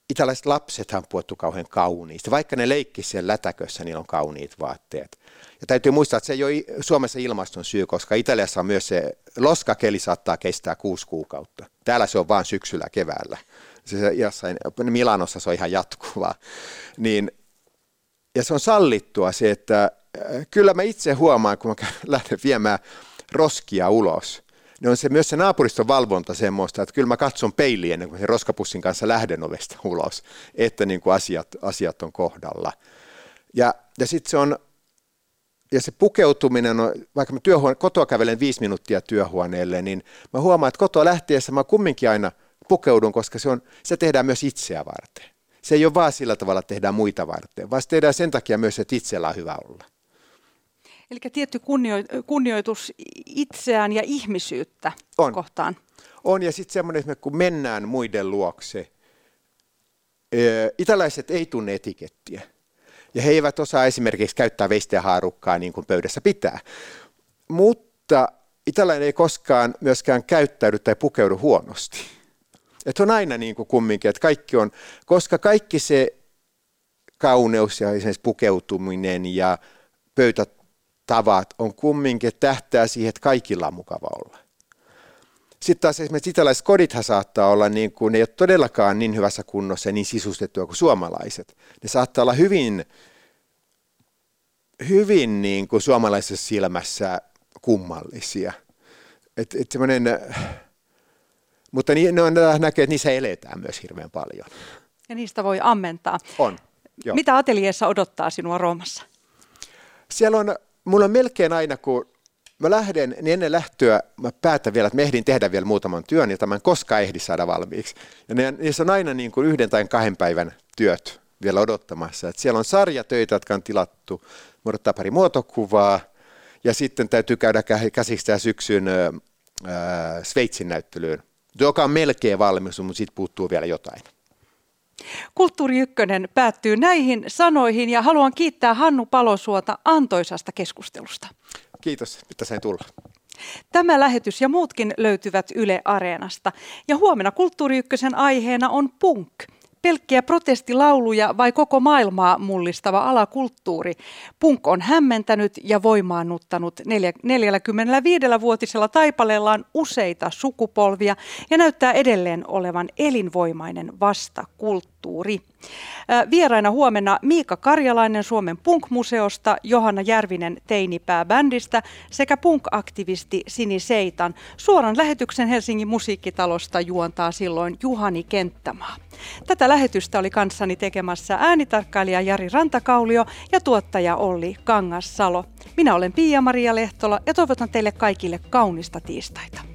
italaiset lapsethan puhuttu kauhean kauniisti. Vaikka ne leikki siellä lätäkössä, niillä on kauniit vaatteet. Ja täytyy muistaa, että se ei ole Suomessa ilmaston syy, koska Italiassa on myös se loskakeli saattaa kestää kuusi kuukautta. Täällä se on vain syksyllä keväällä. Se jossain, Milanossa se on ihan jatkuvaa. Niin, ja se on sallittua se, että äh, kyllä mä itse huomaan, kun mä lähden viemään roskia ulos, niin on se myös se naapuriston valvonta semmoista, että kyllä mä katson peiliin ennen kuin se roskapussin kanssa lähden ovesta ulos, että niin kuin asiat, asiat on kohdalla. Ja, ja sitten se on ja se pukeutuminen on, vaikka mä työhuone, kotoa kävelen viisi minuuttia työhuoneelle, niin mä huomaan, että kotoa lähtiessä mä kumminkin aina pukeudun, koska se, on, se tehdään myös itseä varten. Se ei ole vaan sillä tavalla, että tehdään muita varten, vaan se tehdään sen takia myös, että itsellä on hyvä olla. Eli tietty kunnioitus itseään ja ihmisyyttä on. kohtaan. On, ja sitten semmoinen, että kun mennään muiden luokse, italaiset ei tunne etikettiä. Ja he eivät osaa esimerkiksi käyttää veistä ja haarukkaa niin kuin pöydässä pitää. Mutta italainen ei koskaan myöskään käyttäydy tai pukeudu huonosti. Että on aina niin kuin kumminkin, että kaikki on, koska kaikki se kauneus ja esimerkiksi pukeutuminen ja pöytätavat on kumminkin tähtää siihen, että kaikilla on mukava olla. Sitten taas esimerkiksi italaiset kodithan saattaa olla, niin kuin, ne ei ole todellakaan niin hyvässä kunnossa ja niin sisustettua kuin suomalaiset. Ne saattaa olla hyvin, hyvin niin kuin suomalaisessa silmässä kummallisia. Et, et mutta niin, ne on, näkee, että niissä eletään myös hirveän paljon. Ja niistä voi ammentaa. On. Jo. Mitä ateljeessa odottaa sinua Roomassa? Siellä on, mulla on melkein aina, kun mä lähden, niin ennen lähtöä mä päätän vielä, että mä ehdin tehdä vielä muutaman työn, jota mä en koskaan ehdi saada valmiiksi. Ja ne, niissä on aina niin kuin yhden tai kahden päivän työt vielä odottamassa. Et siellä on sarjatöitä, jotka on tilattu, muodottaa pari muotokuvaa, ja sitten täytyy käydä käsiksi tämä syksyn äh, Sveitsin näyttelyyn, joka on melkein valmis, mutta siitä puuttuu vielä jotain. Kulttuuri Ykkönen päättyy näihin sanoihin ja haluan kiittää Hannu Palosuota antoisasta keskustelusta. Kiitos, että sain tulla. Tämä lähetys ja muutkin löytyvät Yle Areenasta. Ja huomenna Kulttuuri Ykkösen aiheena on punk – pelkkiä protestilauluja vai koko maailmaa mullistava alakulttuuri. Punk on hämmentänyt ja voimaannuttanut 45-vuotisella taipaleellaan useita sukupolvia ja näyttää edelleen olevan elinvoimainen vastakulttuuri. Vieraina huomenna Miika Karjalainen Suomen Punk-museosta, Johanna Järvinen Teinipää-bändistä sekä punk-aktivisti Sini Seitan. Suoran lähetyksen Helsingin musiikkitalosta juontaa silloin Juhani Kenttämaa. Tätä lähetystä oli kanssani tekemässä äänitarkkailija Jari Rantakaulio ja tuottaja Olli Kangassalo. Minä olen Pia-Maria Lehtola ja toivotan teille kaikille kaunista tiistaita.